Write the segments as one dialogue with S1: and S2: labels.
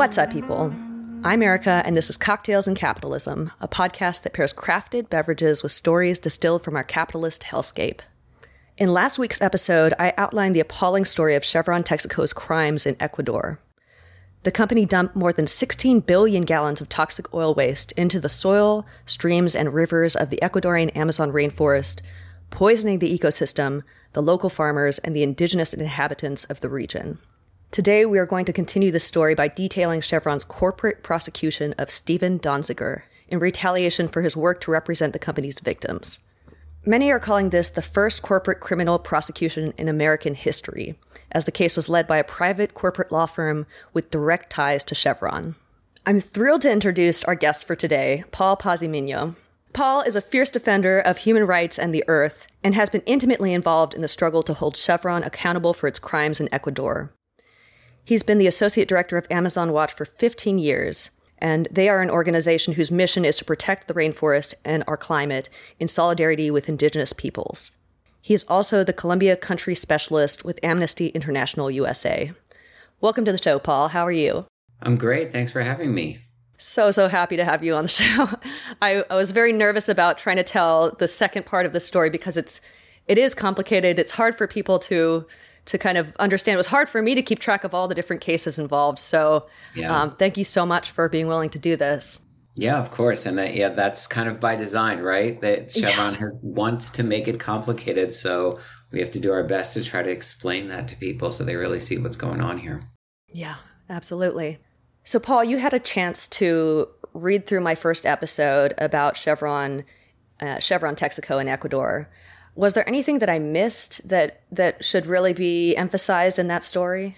S1: What's up, people? I'm Erica, and this is Cocktails and Capitalism, a podcast that pairs crafted beverages with stories distilled from our capitalist hellscape. In last week's episode, I outlined the appalling story of Chevron Texaco's crimes in Ecuador. The company dumped more than 16 billion gallons of toxic oil waste into the soil, streams, and rivers of the Ecuadorian Amazon rainforest, poisoning the ecosystem, the local farmers, and the indigenous inhabitants of the region. Today, we are going to continue this story by detailing Chevron's corporate prosecution of Steven Donziger in retaliation for his work to represent the company's victims. Many are calling this the first corporate criminal prosecution in American history, as the case was led by a private corporate law firm with direct ties to Chevron. I'm thrilled to introduce our guest for today, Paul Paz y Miño. Paul is a fierce defender of human rights and the earth and has been intimately involved in the struggle to hold Chevron accountable for its crimes in Ecuador. He's been the associate director of Amazon Watch for 15 years, and they are an organization whose mission is to protect the rainforest and our climate in solidarity with indigenous peoples. He is also the Colombia country specialist with Amnesty International USA. Welcome to the show, Paul. How are you?
S2: I'm great. Thanks for having me.
S1: So, so happy to have you on the show. I, I was very nervous about trying to tell the second part of the story because it's it is complicated. It's hard for people to to kind of understand. It was hard for me to keep track of all the different cases involved. So, yeah. um, thank you so much for being willing to do this.
S2: Yeah, of course, and that, yeah, that's kind of by design, right? That Chevron yeah. wants to make it complicated, so we have to do our best to try to explain that to people so they really see what's going on here.
S1: Yeah, absolutely. So, Paul, you had a chance to read through my first episode about Chevron, uh, Chevron Texaco in Ecuador was there anything that I missed that that should really be emphasized in that story?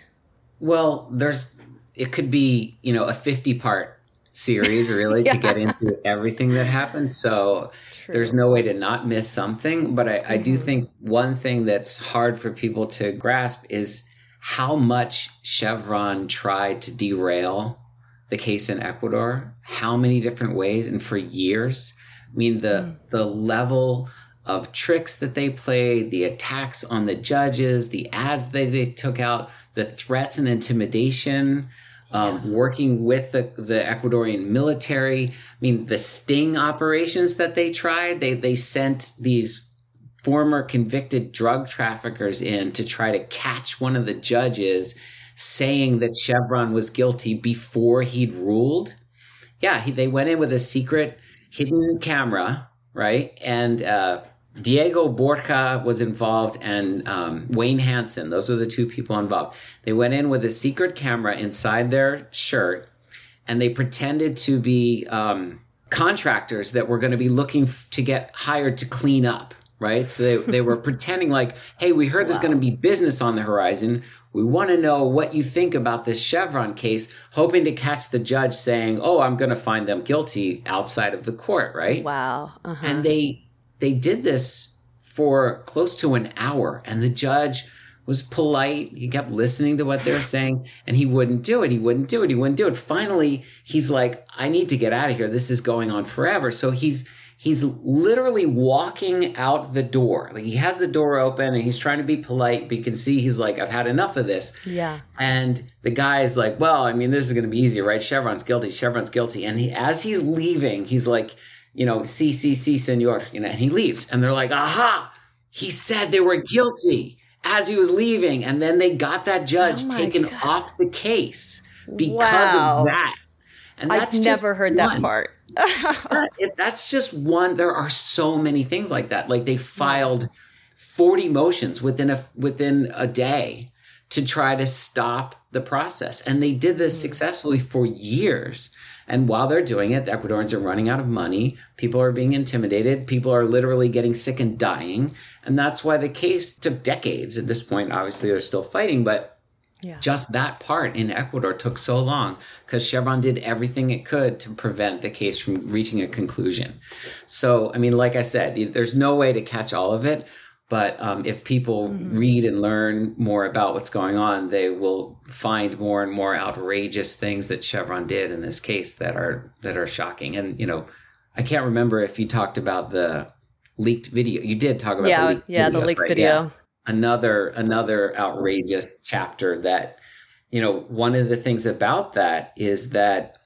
S2: Well, there's it could be, you know, a 50 part series really yeah. to get into everything that happened. So True. there's no way to not miss something. But I, mm-hmm. I do mm-hmm. think one thing that's hard for people to grasp is how much Chevron tried to derail the case in Ecuador, how many different ways and for years. I mean the mm. the level of tricks that they played, the attacks on the judges, the ads that they took out, the threats and intimidation, um, working with the, the Ecuadorian military. I mean, the sting operations that they tried, they, they sent these former convicted drug traffickers in to try to catch one of the judges saying that Chevron was guilty before he'd ruled. Yeah, he, they went in with a secret hidden camera, right? And uh, Diego Borja was involved and um, Wayne Hansen. Those were the two people involved. They went in with a secret camera inside their shirt and they pretended to be um, contractors that were going to be looking f- to get hired to clean up. Right. So they, they were pretending like, hey, we heard wow. there's going to be business on the horizon. We want to know what you think about this Chevron case, hoping to catch the judge saying, oh, I'm going to find them guilty outside of the court. Right.
S1: Wow.
S2: Uh-huh. And they, they did this for close to an hour and the judge was polite. He kept listening to what they were saying and he wouldn't do it. He wouldn't do it. He wouldn't do it. Finally, he's like, I need to get out of here. This is going on forever. So he's, he's literally walking out the door. Like he has the door open and he's trying to be polite, but you can see he's like, I've had enough of this.
S1: Yeah.
S2: And the guy is like, well, I mean, this is going to be easy, right? Chevron's guilty. Chevron's guilty. And he, as he's leaving, he's like, you know, si, si, si, senor, you know, and he leaves. And they're like, aha, he said they were guilty as he was leaving. And then they got that judge oh taken God. off the case because wow. of that.
S1: And that's I've never heard one. that part.
S2: that's just one. There are so many things like that. Like they filed 40 motions within a, within a day to try to stop the process. And they did this hmm. successfully for years. And while they're doing it, the Ecuadorians are running out of money. People are being intimidated. People are literally getting sick and dying. And that's why the case took decades. At this point, obviously, they're still fighting, but yeah. just that part in Ecuador took so long because Chevron did everything it could to prevent the case from reaching a conclusion. So, I mean, like I said, there's no way to catch all of it. But um, if people mm-hmm. read and learn more about what's going on, they will find more and more outrageous things that Chevron did in this case that are that are shocking. And you know, I can't remember if you talked about the leaked video. You did talk about
S1: yeah,
S2: the leaked video.
S1: yeah, videos, the leaked right? video. Yeah.
S2: Another another outrageous chapter that you know, one of the things about that is that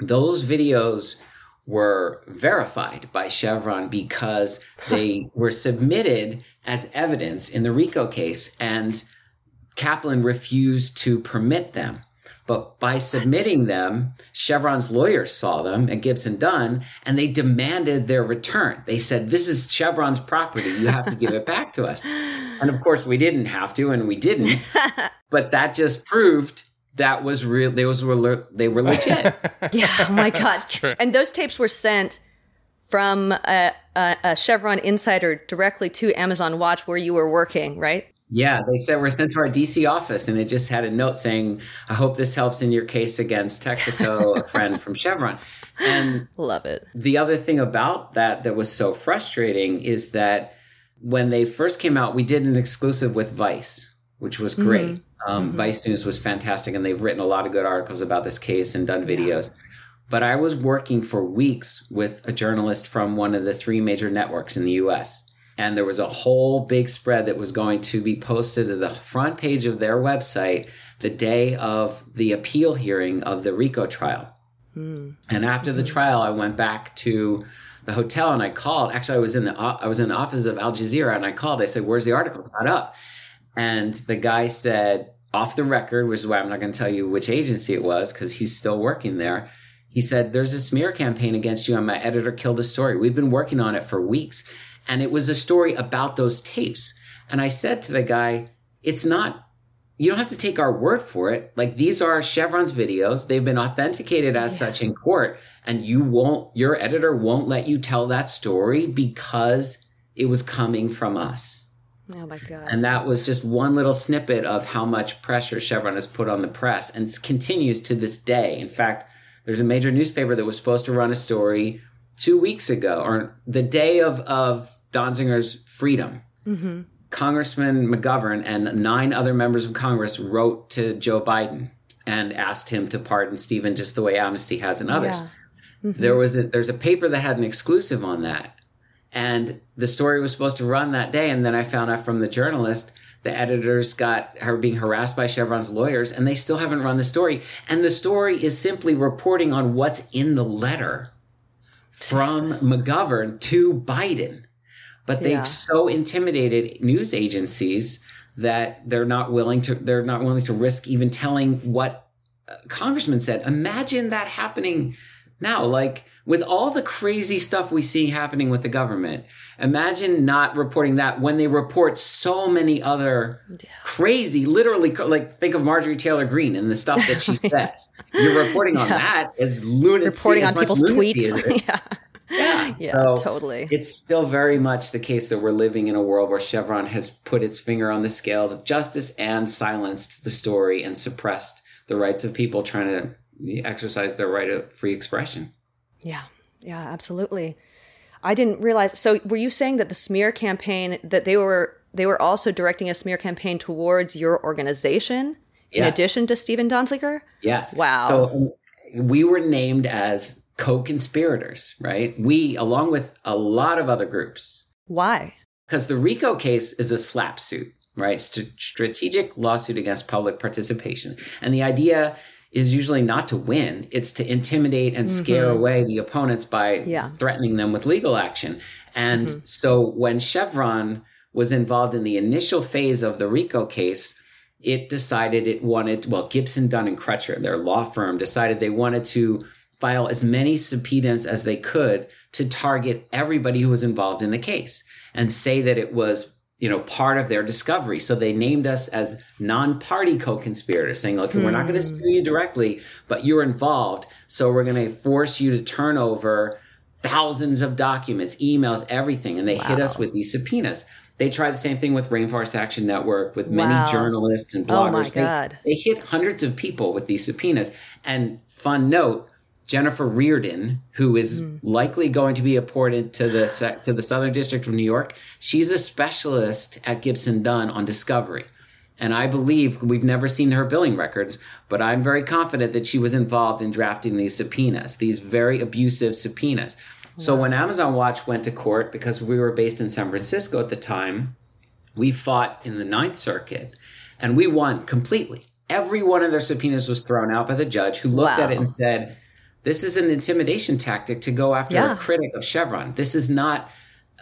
S2: those videos were verified by Chevron because they were submitted as evidence in the RICO case and Kaplan refused to permit them. But by submitting them, Chevron's lawyers saw them at Gibson Dunn and they demanded their return. They said, This is Chevron's property. You have to give it back to us. And of course, we didn't have to, and we didn't. but that just proved that was real. They was were they were legit.
S1: yeah. Oh my god. And those tapes were sent from a, a, a, Chevron insider directly to Amazon Watch where you were working, right?
S2: Yeah, they said we're sent to our DC office, and it just had a note saying, "I hope this helps in your case against Texaco, a friend from Chevron." And
S1: love it.
S2: The other thing about that that was so frustrating is that when they first came out, we did an exclusive with Vice, which was great. Mm-hmm. Um, mm-hmm. Vice News was fantastic, and they've written a lot of good articles about this case and done videos. Yeah. But I was working for weeks with a journalist from one of the three major networks in the US and there was a whole big spread that was going to be posted to the front page of their website the day of the appeal hearing of the RICO trial. Mm. And after mm. the trial, I went back to the hotel and I called. Actually, I was in the I was in the office of Al Jazeera and I called. I said, "Where's the article? It's not up." And the guy said, off the record, which is why I'm not going to tell you which agency it was because he's still working there. He said, There's a smear campaign against you, and my editor killed a story. We've been working on it for weeks. And it was a story about those tapes. And I said to the guy, it's not, you don't have to take our word for it. Like these are Chevron's videos. They've been authenticated as yeah. such in court. And you won't, your editor won't let you tell that story because it was coming from us.
S1: Oh my God.
S2: And that was just one little snippet of how much pressure Chevron has put on the press and continues to this day. In fact, there's a major newspaper that was supposed to run a story two weeks ago or the day of, of Donziger's freedom. Mm-hmm. Congressman McGovern and nine other members of Congress wrote to Joe Biden and asked him to pardon Steven just the way Amnesty has in others. Yeah. Mm-hmm. There was a, there's a paper that had an exclusive on that, and the story was supposed to run that day. And then I found out from the journalist the editors got her being harassed by Chevron's lawyers, and they still haven't run the story. And the story is simply reporting on what's in the letter from Jesus. McGovern to Biden but they've yeah. so intimidated news agencies that they're not willing to they're not willing to risk even telling what uh, congressman said imagine that happening now like with all the crazy stuff we see happening with the government imagine not reporting that when they report so many other crazy literally like think of marjorie taylor greene and the stuff that she says you're reporting on yeah. that as lunacy
S1: reporting on people's tweets yeah
S2: yeah.
S1: yeah, so totally.
S2: It's still very much the case that we're living in a world where Chevron has put its finger on the scales of justice and silenced the story and suppressed the rights of people trying to exercise their right of free expression.
S1: Yeah, yeah, absolutely. I didn't realize. So, were you saying that the smear campaign that they were they were also directing a smear campaign towards your organization yes. in addition to Steven Donziger?
S2: Yes.
S1: Wow.
S2: So um, we were named as co-conspirators, right? We, along with a lot of other groups.
S1: Why?
S2: Because the RICO case is a SLAPP suit, right? St- strategic lawsuit against public participation. And the idea is usually not to win, it's to intimidate and scare mm-hmm. away the opponents by yeah. threatening them with legal action. And mm-hmm. so when Chevron was involved in the initial phase of the RICO case, it decided it wanted, well, Gibson, Dunn, and Crutcher, their law firm, decided they wanted to file as many subpoenas as they could to target everybody who was involved in the case and say that it was you know part of their discovery so they named us as non-party co-conspirators saying look we're not going to hmm. sue you directly but you're involved so we're going to force you to turn over thousands of documents emails everything and they wow. hit us with these subpoenas they tried the same thing with Rainforest Action Network, with many wow. journalists and bloggers. Oh my
S1: God.
S2: They, they hit hundreds of people with these subpoenas. And fun note, Jennifer Rearden, who is mm. likely going to be appointed to the to the Southern District of New York, she's a specialist at Gibson Dunn on discovery. And I believe we've never seen her billing records, but I'm very confident that she was involved in drafting these subpoenas, these very abusive subpoenas. Wow. So when Amazon Watch went to court, because we were based in San Francisco at the time, we fought in the Ninth Circuit and we won completely every one of their subpoenas was thrown out by the judge who looked wow. at it and said, this is an intimidation tactic to go after yeah. a critic of Chevron. This is not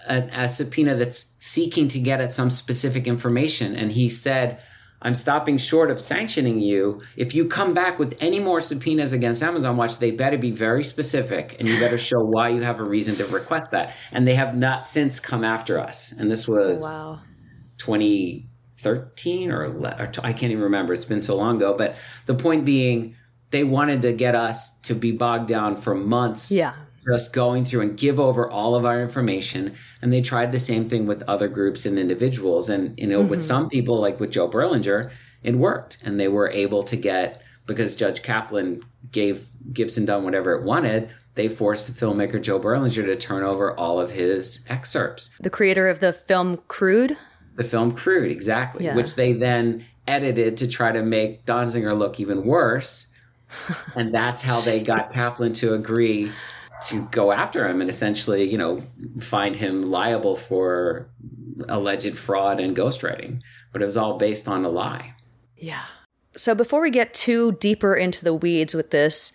S2: a, a, subpoena that's seeking to get at some specific information. And he said, I'm stopping short of sanctioning you. If you come back with any more subpoenas against Amazon Watch, they better be very specific and you better show why you have a reason to request that. And they have not since come after us. And this oh, was wow. 2013 or, or I can't even remember. It's been so long ago. But the point being, they wanted to get us to be bogged down for months.
S1: Yeah.
S2: Just going through and give over all of our information. And they tried the same thing with other groups and individuals. And, you know, mm-hmm. with some people, like with Joe Berlinger, it worked. And they were able to get, because Judge Kaplan gave Gibson Dunn whatever it wanted, they forced the filmmaker Joe Berlinger to turn over all of his excerpts.
S1: The creator of the film Crude?
S2: The film Crude, exactly. Yeah. Which they then edited to try to make Donziger look even worse and that's how they got Kaplan to agree to go after him and essentially, you know, find him liable for alleged fraud and ghostwriting. But it was all based on a lie.
S1: Yeah. So before we get too deeper into the weeds with this,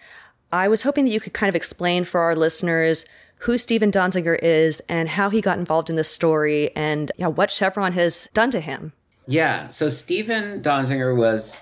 S1: I was hoping that you could kind of explain for our listeners who Steven Donziger is and how he got involved in this story and yeah, what Chevron has done to him.
S2: Yeah. So Steven Donziger was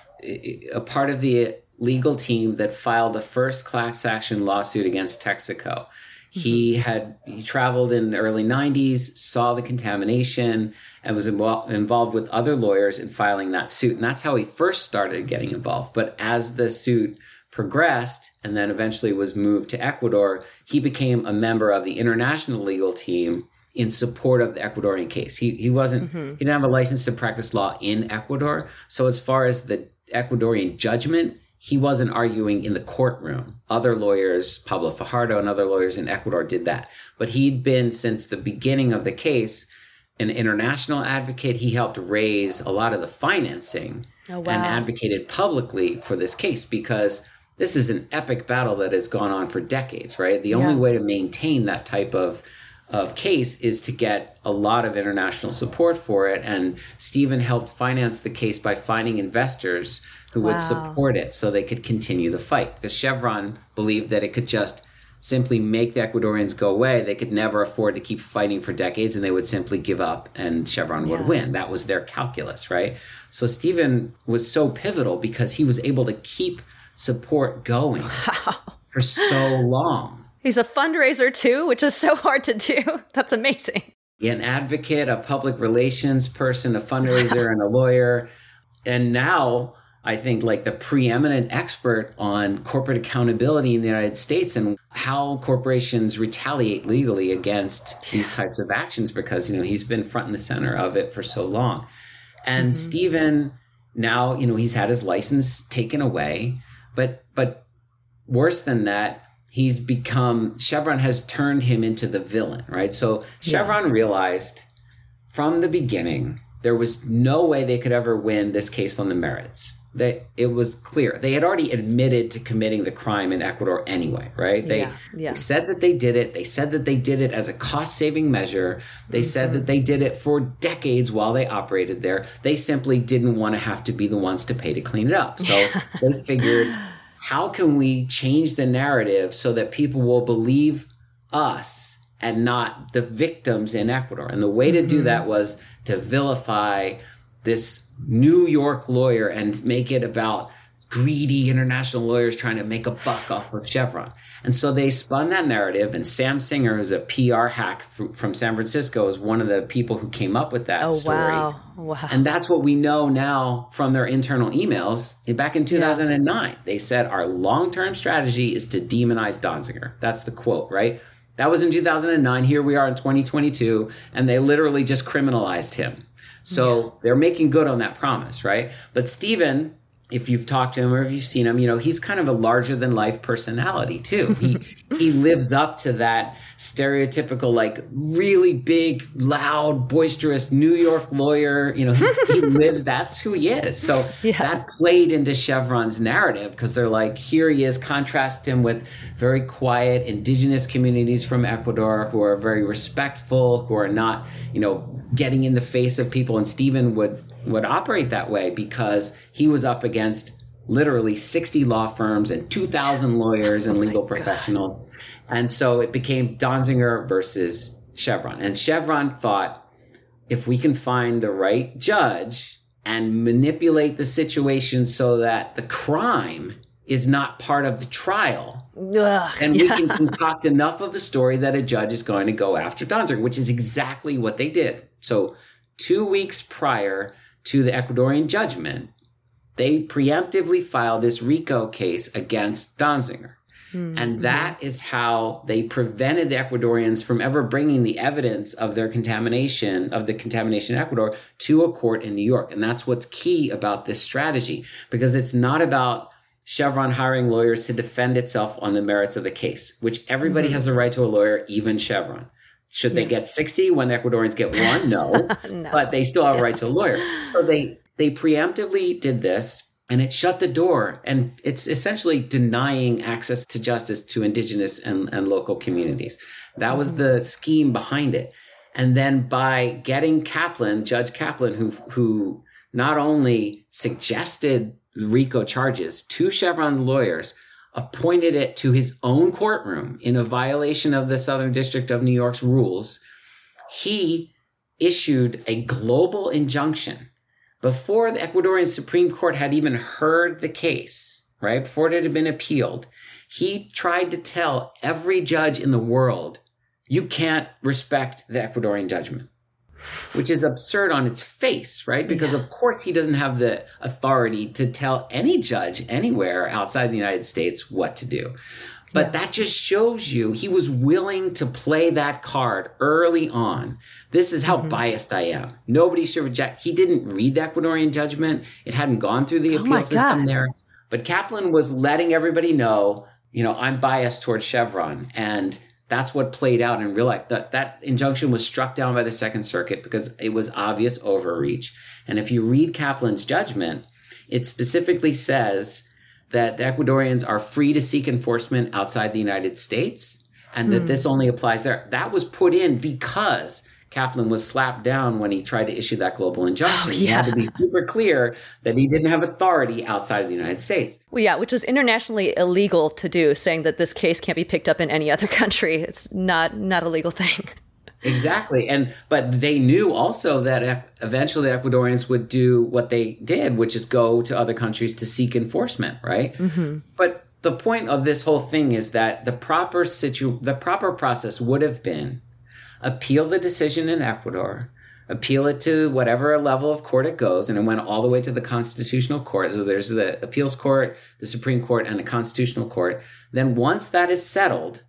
S2: a part of the legal team that filed the first class action lawsuit against Texaco. Mm-hmm. He had he traveled in the early 90s, saw the contamination, and was involved, involved with other lawyers in filing that suit. And that's how he first started getting involved. But as the suit progressed and then eventually was moved to Ecuador, he became a member of the international legal team in support of the Ecuadorian case. He he wasn't mm-hmm. he didn't have a license to practice law in Ecuador. So as far as the Ecuadorian judgment, he wasn't arguing in the courtroom. Other lawyers, Pablo Fajardo and other lawyers in Ecuador did that. But he'd been since the beginning of the case an international advocate. He helped raise a lot of the financing oh, wow. and advocated publicly for this case because this is an epic battle that has gone on for decades, right? The yeah. only way to maintain that type of of case is to get a lot of international support for it. And Steven helped finance the case by finding investors who wow. would support it so they could continue the fight. Because Chevron believed that it could just simply make the Ecuadorians go away. They could never afford to keep fighting for decades and they would simply give up and Chevron would yeah. win. That was their calculus, right? So Steven was so pivotal because he was able to keep support going wow. for so long.
S1: He's a fundraiser too, which is so hard to do. That's amazing.
S2: An advocate, a public relations person, a fundraiser, and a lawyer. And now I think, like the preeminent expert on corporate accountability in the United States and how corporations retaliate legally against these types of actions because, you know, he's been front and the center of it for so long. And mm-hmm. Steven, now, you know, he's had his license taken away, but, but worse than that, he's become, Chevron has turned him into the villain, right? So Chevron yeah. realized from the beginning, there was no way they could ever win this case on the merits that it was clear they had already admitted to committing the crime in Ecuador anyway, right? They, yeah, yeah. they said that they did it. They said that they did it as a cost saving measure. They mm-hmm. said that they did it for decades while they operated there. They simply didn't want to have to be the ones to pay to clean it up. So they figured, how can we change the narrative so that people will believe us and not the victims in Ecuador? And the way to do mm-hmm. that was to vilify this New York lawyer and make it about greedy international lawyers trying to make a buck off of Chevron. And so they spun that narrative, and Sam Singer, who's a PR hack from San Francisco, is one of the people who came up with that oh, story. Wow. wow. And that's what we know now from their internal emails. Back in 2009, yeah. they said our long term strategy is to demonize Donziger. That's the quote, right? That was in 2009. Here we are in 2022, and they literally just criminalized him. So yeah. they're making good on that promise, right? But Steven, if you've talked to him or if you've seen him, you know, he's kind of a larger than life personality too. He he lives up to that stereotypical, like really big, loud, boisterous New York lawyer. You know, he, he lives, that's who he is. So yeah. that played into Chevron's narrative because they're like, here he is, contrast him with very quiet indigenous communities from Ecuador who are very respectful, who are not, you know, getting in the face of people. And Steven would would operate that way because he was up against literally 60 law firms and 2,000 lawyers and oh legal professionals. God. And so it became Donziger versus Chevron. And Chevron thought if we can find the right judge and manipulate the situation so that the crime is not part of the trial, Ugh, and yeah. we can concoct enough of a story that a judge is going to go after Donziger, which is exactly what they did. So, two weeks prior to the Ecuadorian judgment, they preemptively filed this RICO case against Donziger. Mm-hmm. And that is how they prevented the Ecuadorians from ever bringing the evidence of their contamination, of the contamination in Ecuador, to a court in New York. And that's what's key about this strategy, because it's not about Chevron hiring lawyers to defend itself on the merits of the case, which everybody mm-hmm. has a right to a lawyer, even Chevron. Should they get 60 when Ecuadorians get one? No. no. But they still have a right to a lawyer. So they they preemptively did this and it shut the door and it's essentially denying access to justice to indigenous and, and local communities that was mm-hmm. the scheme behind it and then by getting kaplan judge kaplan who who not only suggested rico charges to chevron's lawyers appointed it to his own courtroom in a violation of the southern district of new york's rules he issued a global injunction before the Ecuadorian Supreme Court had even heard the case, right? Before it had been appealed, he tried to tell every judge in the world, you can't respect the Ecuadorian judgment, which is absurd on its face, right? Because yeah. of course he doesn't have the authority to tell any judge anywhere outside the United States what to do. But yeah. that just shows you he was willing to play that card early on. This is how mm-hmm. biased I am. Nobody should reject. He didn't read the Ecuadorian judgment. It hadn't gone through the oh appeal system God. there. But Kaplan was letting everybody know, you know, I'm biased towards Chevron. And that's what played out in real life. That, that injunction was struck down by the Second Circuit because it was obvious overreach. And if you read Kaplan's judgment, it specifically says that the Ecuadorians are free to seek enforcement outside the United States and that mm. this only applies there. That was put in because Kaplan was slapped down when he tried to issue that global injunction. Oh, yeah. He had to be super clear that he didn't have authority outside of the United States.
S1: Well, yeah, which was internationally illegal to do, saying that this case can't be picked up in any other country. It's not not a legal thing.
S2: Exactly. And but they knew also that eventually the Ecuadorians would do what they did, which is go to other countries to seek enforcement, right? Mm-hmm. But the point of this whole thing is that the proper situ the proper process would have been appeal the decision in Ecuador, appeal it to whatever level of court it goes, and it went all the way to the constitutional court. So there's the appeals court, the Supreme Court, and the constitutional court. Then once that is settled,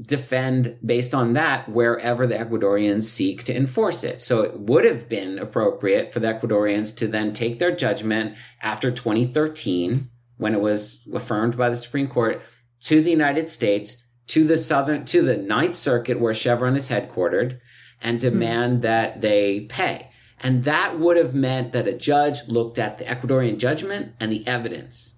S2: defend based on that wherever the Ecuadorians seek to enforce it. So it would have been appropriate for the Ecuadorians to then take their judgment after 2013, when it was affirmed by the Supreme Court, to the United States, to the Southern, to the Ninth Circuit where Chevron is headquartered, and hmm. demand mm. that they pay. And that would have meant that a judge looked at the Ecuadorian judgment and the evidence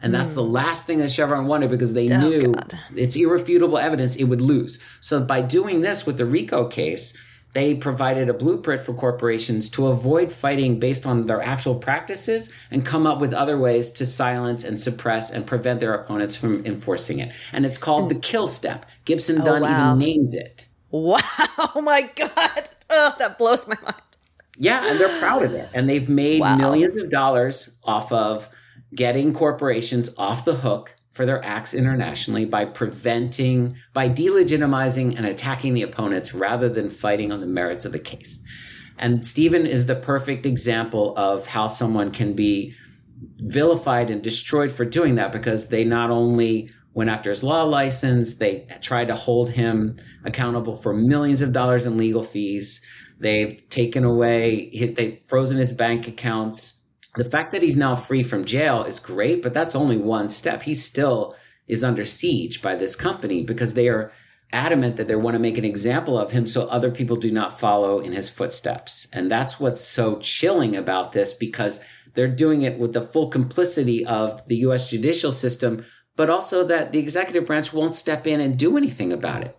S2: and that's mm. the hmm. last thing that Chevron wanted because they oh, knew God. it's irrefutable evidence it would lose. So by doing this with the RICO case, they provided a blueprint for corporations to avoid fighting based on their actual practices and come up with other ways to silence and suppress and prevent their opponents from enforcing it. And it's called the kill step. Gibson oh, Dunn wow. even names it.
S1: Wow. Oh my God. Oh, that blows my mind.
S2: Yeah, and they're proud of it. And they've made wow. millions of dollars off of getting corporations off the hook for their acts internationally by preventing, by delegitimizing and attacking the opponents rather than fighting on the merits of the case. And Steven is the perfect example of how someone can be vilified and destroyed for doing that because they not only went after his law license, they tried to hold him accountable for millions of dollars in legal fees. They've taken away, they've frozen his bank accounts the fact that he's now free from jail is great, but that's only one step. He still is under siege by this company because they are adamant that they want to make an example of him so other people do not follow in his footsteps. And that's what's so chilling about this because they're doing it with the full complicity of the US judicial system, but also that the executive branch won't step in and do anything about it.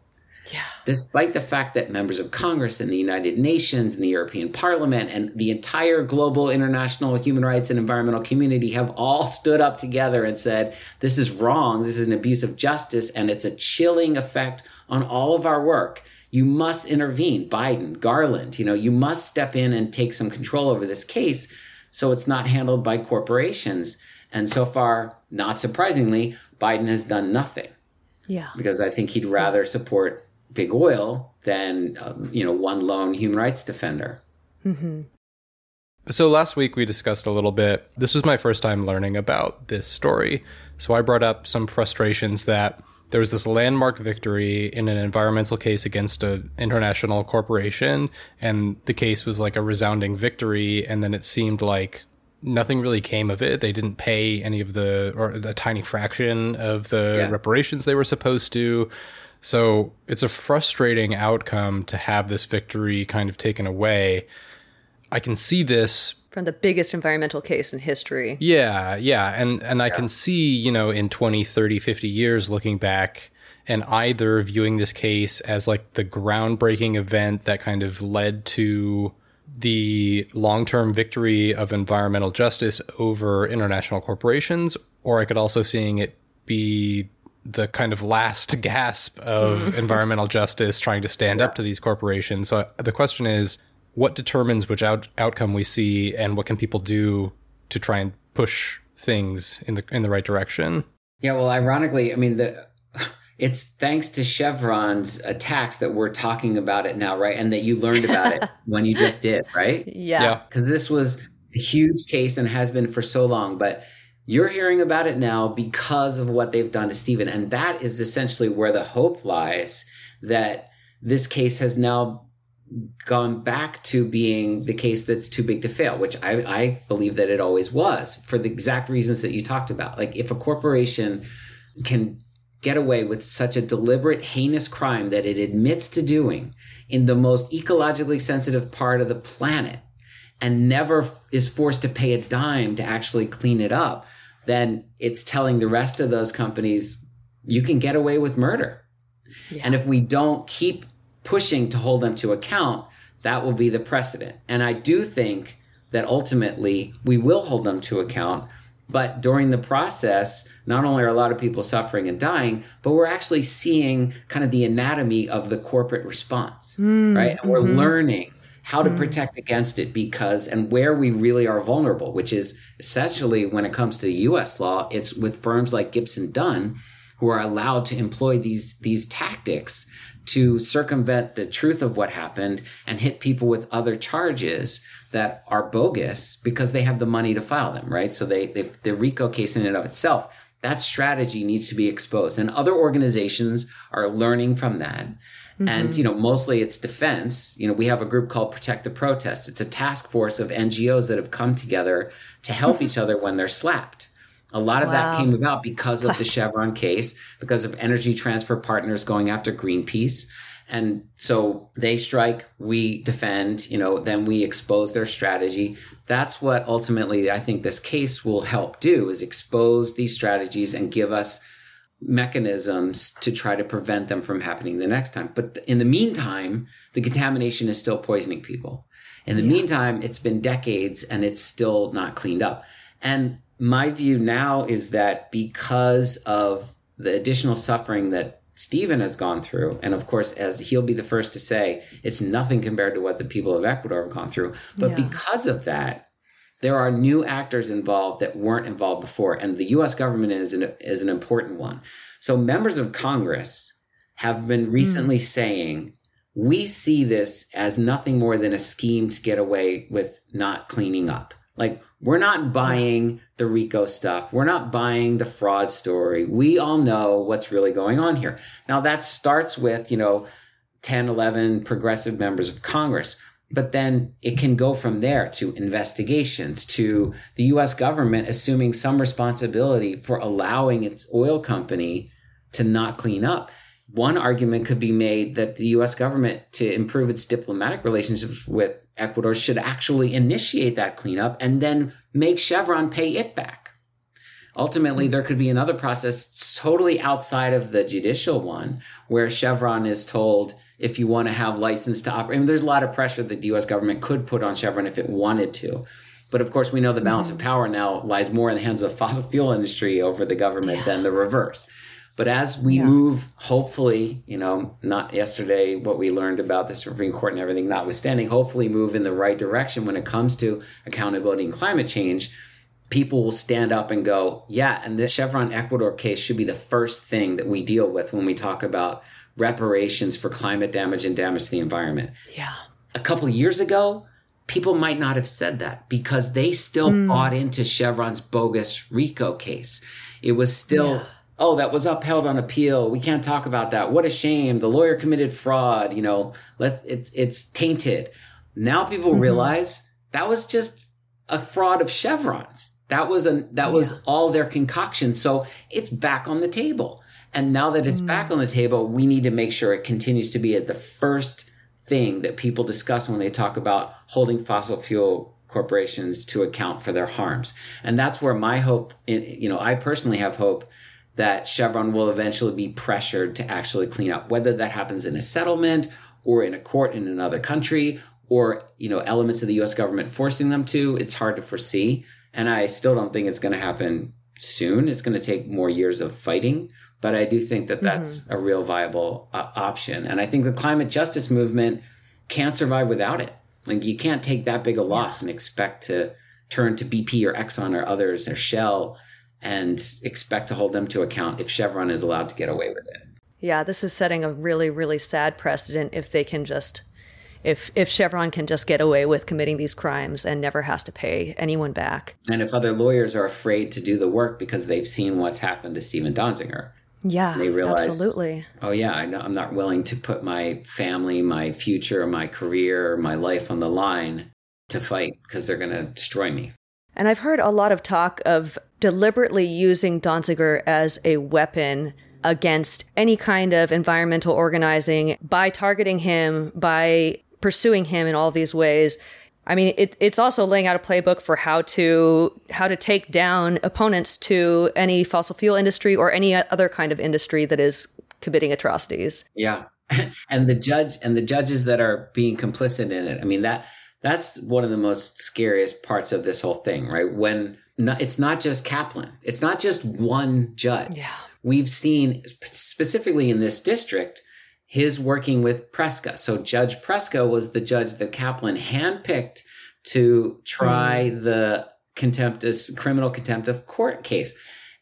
S1: Yeah.
S2: Despite the fact that members of Congress and the United Nations and the European Parliament and the entire global international human rights and environmental community have all stood up together and said, this is wrong, this is an abuse of justice, and it's a chilling effect on all of our work. You must intervene, Biden, Garland, you know, you must step in and take some control over this case so it's not handled by corporations. And so far, not surprisingly, Biden has done nothing.
S1: Yeah.
S2: Because I think he'd rather support big oil than um, you know one lone human rights defender.
S1: Mm-hmm.
S3: So last week we discussed a little bit. This was my first time learning about this story. So I brought up some frustrations that there was this landmark victory in an environmental case against an international corporation, and the case was like a resounding victory. And then it seemed like nothing really came of it. They didn't pay any of the, or a tiny fraction of the yeah. reparations they were supposed to. So it's a frustrating outcome to have this victory kind of taken away. I can see this
S1: from the biggest environmental case in history.
S3: Yeah, yeah, and and I can see, you know, in 20, 30, 50 years looking back and either viewing this case as like the groundbreaking event that kind of led to the long-term victory of environmental justice over international corporations or I could also seeing it be the kind of last gasp of environmental justice trying to stand yeah. up to these corporations. So uh, the question is, what determines which out- outcome we see, and what can people do to try and push things in the in the right direction?
S2: Yeah, well, ironically, I mean the it's thanks to Chevron's attacks that we're talking about it now, right? And that you learned about it when you just did, right?
S1: Yeah.
S2: Because yeah. this was a huge case and has been for so long, but you're hearing about it now because of what they've done to Steven. And that is essentially where the hope lies that this case has now gone back to being the case that's too big to fail, which I, I believe that it always was for the exact reasons that you talked about. Like if a corporation can get away with such a deliberate, heinous crime that it admits to doing in the most ecologically sensitive part of the planet and never is forced to pay a dime to actually clean it up, then it's telling the rest of those companies you can get away with murder. Yeah. And if we don't keep pushing to hold them to account, that will be the precedent. And I do think that ultimately we will hold them to account. But during the process, not only are a lot of people suffering and dying, but we're actually seeing kind of the anatomy of the corporate response, mm, right? And we're mm-hmm. learning how to mm. protect against it because and where we really are vulnerable, which is essentially when it comes to the US law, it's with firms like Gibson Dunn who are allowed to employ these these tactics to circumvent the truth of what happened and hit people with other charges that are bogus because they have the money to file them, right? So they, they the RICO case in and of itself, that strategy needs to be exposed. And other organizations are learning from that. Mm-hmm. And, you know, mostly it's defense. You know, we have a group called Protect the Protest. It's a task force of NGOs that have come together to help each other when they're slapped. A lot of wow. that came about because of the Chevron case, because of Energy Transfer Partners going after Greenpeace. And so they strike, we defend, you know, then we expose their strategy. That's what ultimately I think this case will help do is expose these strategies and give us mechanisms to try to prevent them from happening the next time. But in the meantime, the contamination is still poisoning people. In the yeah. meantime, it's been decades and it's still not cleaned up. And my view now is that because of the additional suffering that Steven has gone through, and of course, as he'll be the first to say, it's nothing compared to what the people of Ecuador have gone through. But yeah. because of that, there are new actors involved that weren't involved before, and the U.S. government is an, is an important one. So members of Congress have been recently mm. saying, we see this as nothing more than a scheme to get away with not cleaning up. Like, we're not buying the RICO stuff. We're not buying the fraud story. We all know what's really going on here. Now, that starts with, you know, 10, 11 progressive members of Congress but then it can go from there to investigations to the US government assuming some responsibility for allowing its oil company to not clean up. One argument could be made that the US government, to improve its diplomatic relationships with Ecuador, should actually initiate that cleanup and then make Chevron pay it back. ultimately there could be another process totally outside of the judicial one where Chevron is told if you want to have license to operate. I mean, there's a lot of pressure that the US government could put on Chevron if it wanted to. But of course, we know the balance mm-hmm. of power now lies more in the hands of the fossil fuel industry over the government yeah. than the reverse. But as we yeah. move, hopefully, you know, not yesterday, what we learned about the Supreme Court and everything notwithstanding, hopefully move in the right direction when it comes to accountability and climate change, people will stand up and go, yeah, and the Chevron Ecuador case should be the first thing that we deal with when we talk about reparations for climate damage and damage to the environment.
S1: Yeah.
S2: A couple years ago, people might not have said that because they still mm. bought into Chevron's bogus RICO case. It was still, yeah. oh, that was upheld on appeal. We can't talk about that. What a shame. The lawyer committed fraud. You know, let's it's it's tainted. Now people mm-hmm. realize that was just a fraud of Chevron's. That was a that yeah. was all their concoction. So it's back on the table. And now that it's mm. back on the table, we need to make sure it continues to be at the first thing that people discuss when they talk about holding fossil fuel corporations to account for their harms. And that's where my hope, you know, I personally have hope that Chevron will eventually be pressured to actually clean up, whether that happens in a settlement or in a court in another country or, you know, elements of the US government forcing them to. It's hard to foresee. And I still don't think it's going to happen soon. It's going to take more years of fighting. But I do think that that's mm-hmm. a real viable uh, option. And I think the climate justice movement can't survive without it. Like you can't take that big a loss and expect to turn to BP or Exxon or others or Shell and expect to hold them to account if Chevron is allowed to get away with it.
S1: Yeah, this is setting a really, really sad precedent if they can just if if Chevron can just get away with committing these crimes and never has to pay anyone back.
S2: And if other lawyers are afraid to do the work because they've seen what's happened to Steven Donziger.
S1: Yeah, they realize, absolutely.
S2: Oh yeah, I am not willing to put my family, my future, my career, my life on the line to fight because they're going to destroy me.
S1: And I've heard a lot of talk of deliberately using Donziger as a weapon against any kind of environmental organizing by targeting him, by pursuing him in all these ways I mean, it, it's also laying out a playbook for how to how to take down opponents to any fossil fuel industry or any other kind of industry that is committing atrocities.
S2: Yeah, and the judge and the judges that are being complicit in it. I mean that that's one of the most scariest parts of this whole thing, right? When not, it's not just Kaplan, it's not just one judge.
S1: Yeah,
S2: we've seen specifically in this district his working with Preska. So Judge Preska was the judge that Kaplan handpicked to try mm. the contempt criminal contempt of court case.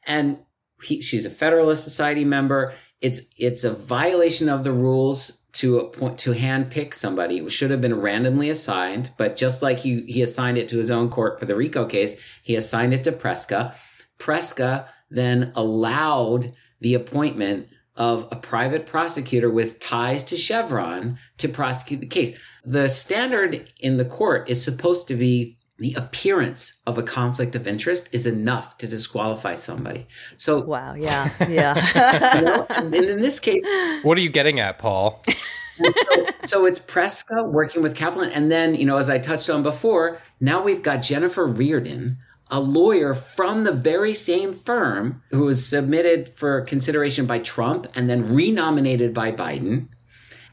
S2: And he, she's a Federalist Society member. It's it's a violation of the rules to appoint to handpick somebody. It should have been randomly assigned, but just like he he assigned it to his own court for the RICO case, he assigned it to Preska. Preska then allowed the appointment of a private prosecutor with ties to Chevron to prosecute the case. The standard in the court is supposed to be the appearance of a conflict of interest is enough to disqualify somebody. So
S1: wow, yeah, yeah.
S2: you know, and in this case,
S3: what are you getting at, Paul?
S2: so, so, it's Preska working with Kaplan, and then you know, as I touched on before, now we've got Jennifer Rearden, a lawyer from the very same firm who was submitted for consideration by Trump and then renominated by Biden.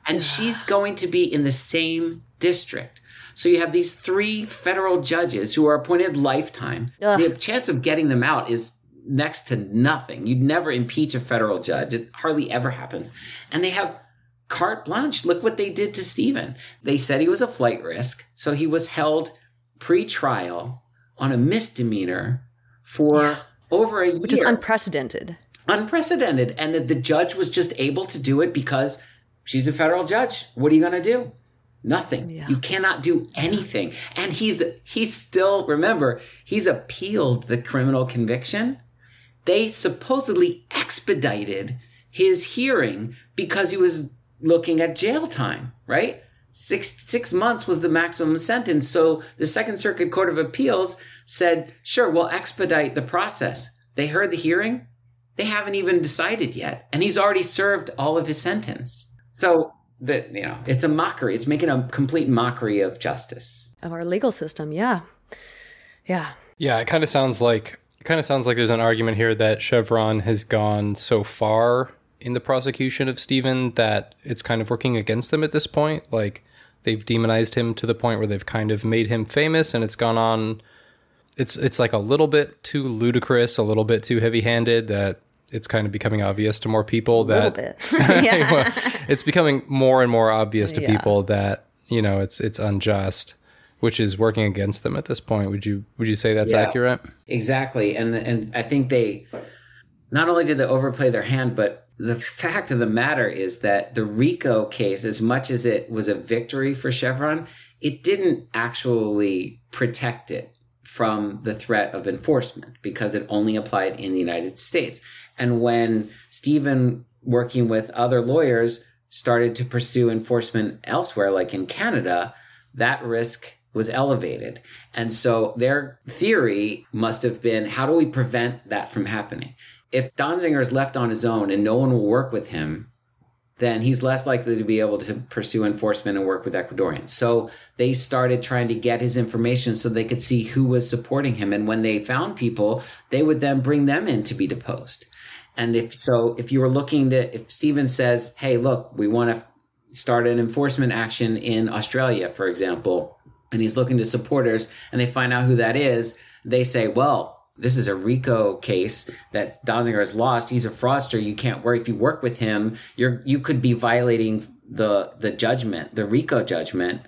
S2: And she's going to be in the same district. So you have these three federal judges who are appointed lifetime. Ugh. The chance of getting them out is next to nothing. You'd never impeach a federal judge. It hardly ever happens. And they have carte blanche. Look what they did to Steven. They said he was a flight risk. So he was held pre-trial on a misdemeanor for yeah. over a year.
S1: Which is unprecedented.
S2: Unprecedented. And that the judge was just able to do it because she's a federal judge. What are you going to do? Nothing. Yeah. You cannot do anything. And he's he's still remember, he's appealed the criminal conviction. They supposedly expedited his hearing because he was looking at jail time, right? Six six months was the maximum sentence. So the Second Circuit Court of Appeals said, "Sure, we'll expedite the process." They heard the hearing. They haven't even decided yet, and he's already served all of his sentence. So that you know, it's a mockery. It's making a complete mockery of justice
S1: of our legal system. Yeah, yeah,
S3: yeah. It kind of sounds like it kind of sounds like there's an argument here that Chevron has gone so far in the prosecution of Steven that it's kind of working against them at this point. Like they've demonized him to the point where they've kind of made him famous and it's gone on it's it's like a little bit too ludicrous, a little bit too heavy-handed that it's kind of becoming obvious to more people a that yeah. it's becoming more and more obvious to yeah. people that, you know, it's it's unjust which is working against them at this point. Would you would you say that's yeah, accurate?
S2: Exactly, and and I think they not only did they overplay their hand, but the fact of the matter is that the RICO case, as much as it was a victory for Chevron, it didn't actually protect it from the threat of enforcement because it only applied in the United States. And when Stephen, working with other lawyers, started to pursue enforcement elsewhere, like in Canada, that risk was elevated. And so their theory must have been how do we prevent that from happening? If Donziger is left on his own and no one will work with him, then he's less likely to be able to pursue enforcement and work with Ecuadorians. So they started trying to get his information so they could see who was supporting him. And when they found people, they would then bring them in to be deposed. And if so, if you were looking to, if Steven says, hey, look, we want to start an enforcement action in Australia, for example, and he's looking to supporters and they find out who that is, they say, well, this is a RICO case that Donziger has lost. He's a fraudster. You can't work if you work with him. You're you could be violating the the judgment, the RICO judgment,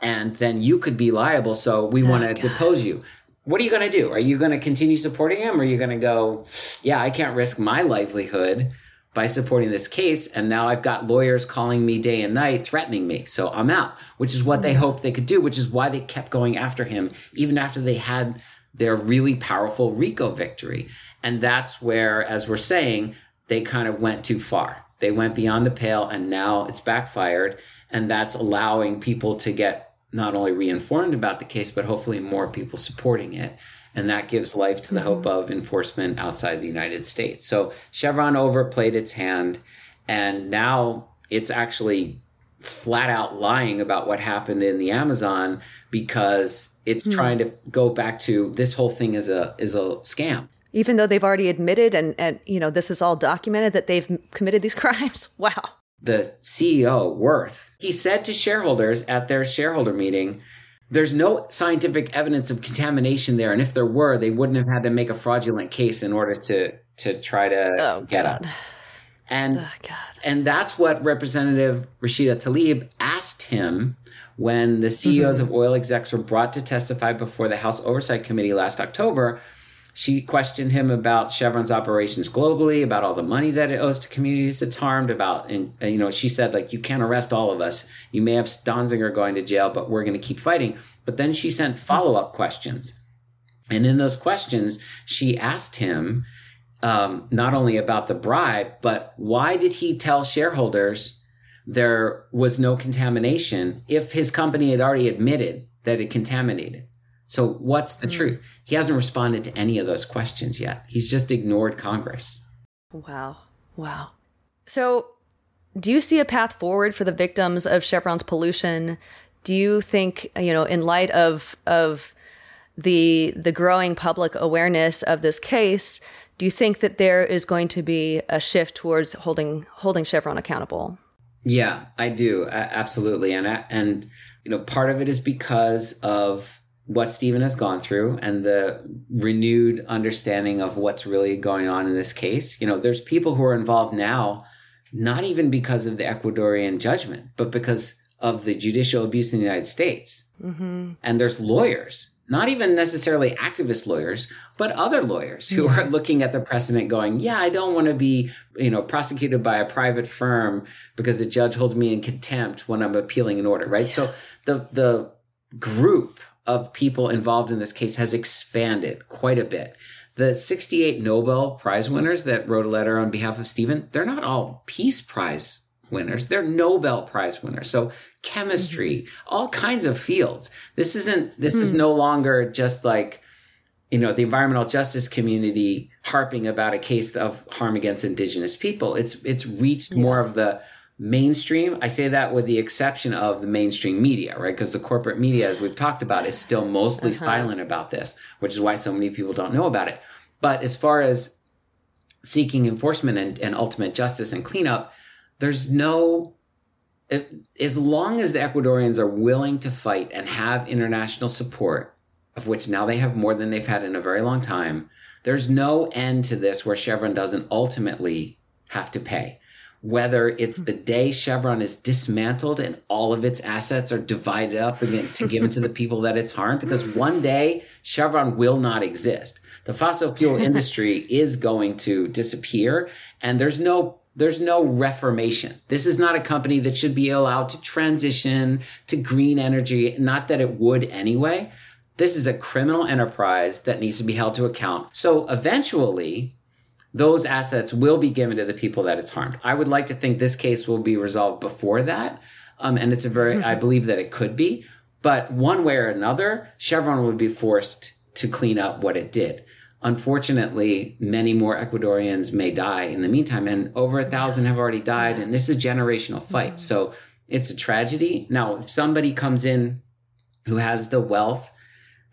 S2: and then you could be liable. So we oh, want to depose you. What are you going to do? Are you going to continue supporting him, or are you going to go, yeah, I can't risk my livelihood by supporting this case. And now I've got lawyers calling me day and night, threatening me. So I'm out, which is what they mm. hoped they could do, which is why they kept going after him, even after they had their really powerful RICO victory. And that's where, as we're saying, they kind of went too far. They went beyond the pale and now it's backfired. And that's allowing people to get not only reinformed about the case, but hopefully more people supporting it and that gives life to the mm-hmm. hope of enforcement outside the United States. So Chevron overplayed its hand, and now it's actually flat out lying about what happened in the Amazon because it's mm. trying to go back to this whole thing is a is a scam.
S1: Even though they've already admitted and and you know this is all documented that they've committed these crimes. Wow.
S2: The CEO Wirth, he said to shareholders at their shareholder meeting, there's no scientific evidence of contamination there, and if there were, they wouldn't have had to make a fraudulent case in order to to try to oh, get God. us. And oh, and that's what Representative Rashida Tlaib asked him when the CEOs mm-hmm. of oil execs were brought to testify before the House Oversight Committee last October she questioned him about Chevron's operations globally, about all the money that it owes to communities it's harmed, about, and, and you know, she said, like, you can't arrest all of us. You may have Donziger going to jail, but we're going to keep fighting. But then she sent follow up questions. And in those questions, she asked him um, not only about the bribe, but why did he tell shareholders there was no contamination if his company had already admitted that it contaminated? So what's the mm. truth? He hasn't responded to any of those questions yet. He's just ignored Congress.
S1: Wow. Wow. So do you see a path forward for the victims of Chevron's pollution? Do you think, you know, in light of of the the growing public awareness of this case, do you think that there is going to be a shift towards holding holding Chevron accountable?
S2: Yeah, I do. absolutely. And and you know, part of it is because of what Stephen has gone through and the renewed understanding of what's really going on in this case. You know, there's people who are involved now, not even because of the Ecuadorian judgment, but because of the judicial abuse in the United States. Mm-hmm. And there's lawyers, not even necessarily activist lawyers, but other lawyers who are mm-hmm. looking at the precedent going, yeah, I don't want to be, you know, prosecuted by a private firm because the judge holds me in contempt when I'm appealing an order, right? Yeah. So the, the group of people involved in this case has expanded quite a bit. The 68 Nobel Prize winners that wrote a letter on behalf of Stephen, they're not all Peace Prize winners. They're Nobel Prize winners. So chemistry, mm-hmm. all kinds of fields. This isn't, this mm-hmm. is hmm. no longer just like, you know, the environmental justice community harping about a case of harm against indigenous people. It's, it's reached yeah. more of the mainstream. I say that with the exception of the mainstream media, right? Because the corporate media, as we've talked about, is still mostly uh-huh. silent about this, which is why so many people don't know about it. But as far as seeking enforcement and, and ultimate justice and cleanup, there's no eh, as long as the Ecuadorians are willing to fight and have international support, of which now they have more than they've had in a very long time, there's no end to this where Chevron doesn't ultimately have to pay. Whether it's the hmm. day Chevron is dismantled and all of its assets are divided up again to give it to the people that it's harmed, because one day Chevron will not exist. The fossil fuel industry is going to disappear, and there's no there's no reformation. This is not a company that should be allowed to transition to green energy, not that it would anyway. This is a criminal enterprise that needs to be held to account. So eventually, those assets will be given to the people that it's harmed. I would like to think this case will be resolved before that. Um, and it's a very, I believe that it could be. But one way or another, Chevron would be forced to clean up what it did. Unfortunately, many more Ecuadorians may die in the meantime, and over a thousand have already died. And this is a generational fight. So it's a tragedy. Now, if somebody comes in who has the wealth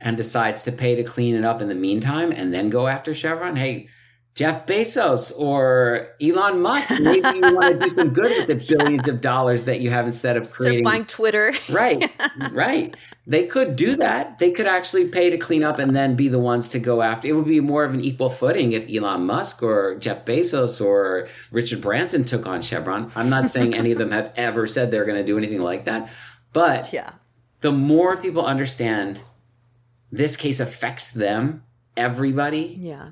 S2: and decides to pay to clean it up in the meantime and then go after Chevron, hey, Jeff Bezos or Elon Musk. Maybe you want to do some good with the billions yeah. of dollars that you have instead of creating.
S1: Start buying Twitter.
S2: right, right. They could do that. They could actually pay to clean up and then be the ones to go after. It would be more of an equal footing if Elon Musk or Jeff Bezos or Richard Branson took on Chevron. I'm not saying any of them have ever said they're going to do anything like that, but
S1: yeah.
S2: the more people understand this case affects them, everybody.
S1: Yeah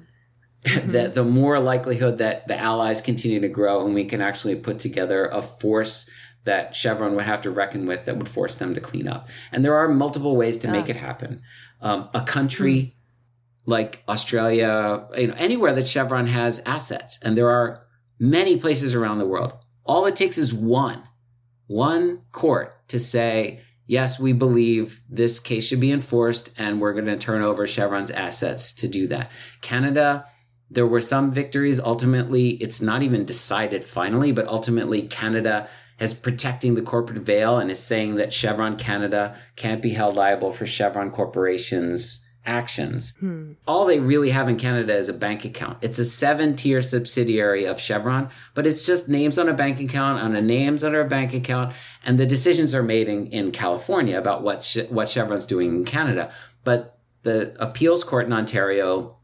S2: mm-hmm. that the more likelihood that the allies continue to grow and we can actually put together a force that Chevron would have to reckon with that would force them to clean up. And there are multiple ways to make it happen. Um, a country mm-hmm. like Australia, you know, anywhere that Chevron has assets, and there are many places around the world. All it takes is one, one court to say, yes, we believe this case should be enforced, and we're going to turn over Chevron's assets to do that. Canada there were some victories. Ultimately, it's not even decided finally, but ultimately, Canada is protecting the corporate veil and is saying that Chevron Canada can't be held liable for Chevron Corporation's actions. Hmm. All they really have in Canada is a bank account. It's a seven tier subsidiary of Chevron, but it's just names on a bank account, on a names under a bank account, and the decisions are made in, in California about what, what Chevron's doing in Canada. But the appeals court in Ontario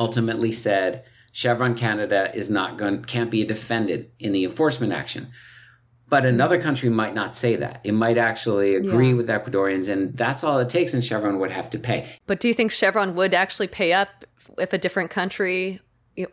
S2: ultimately said Chevron Canada is not going can't be defended in the enforcement action. But another country might not say that. It might actually agree yeah. with Ecuadorians, and that's all it takes, and Chevron would have to pay.
S1: But do you think Chevron would actually pay up if a different country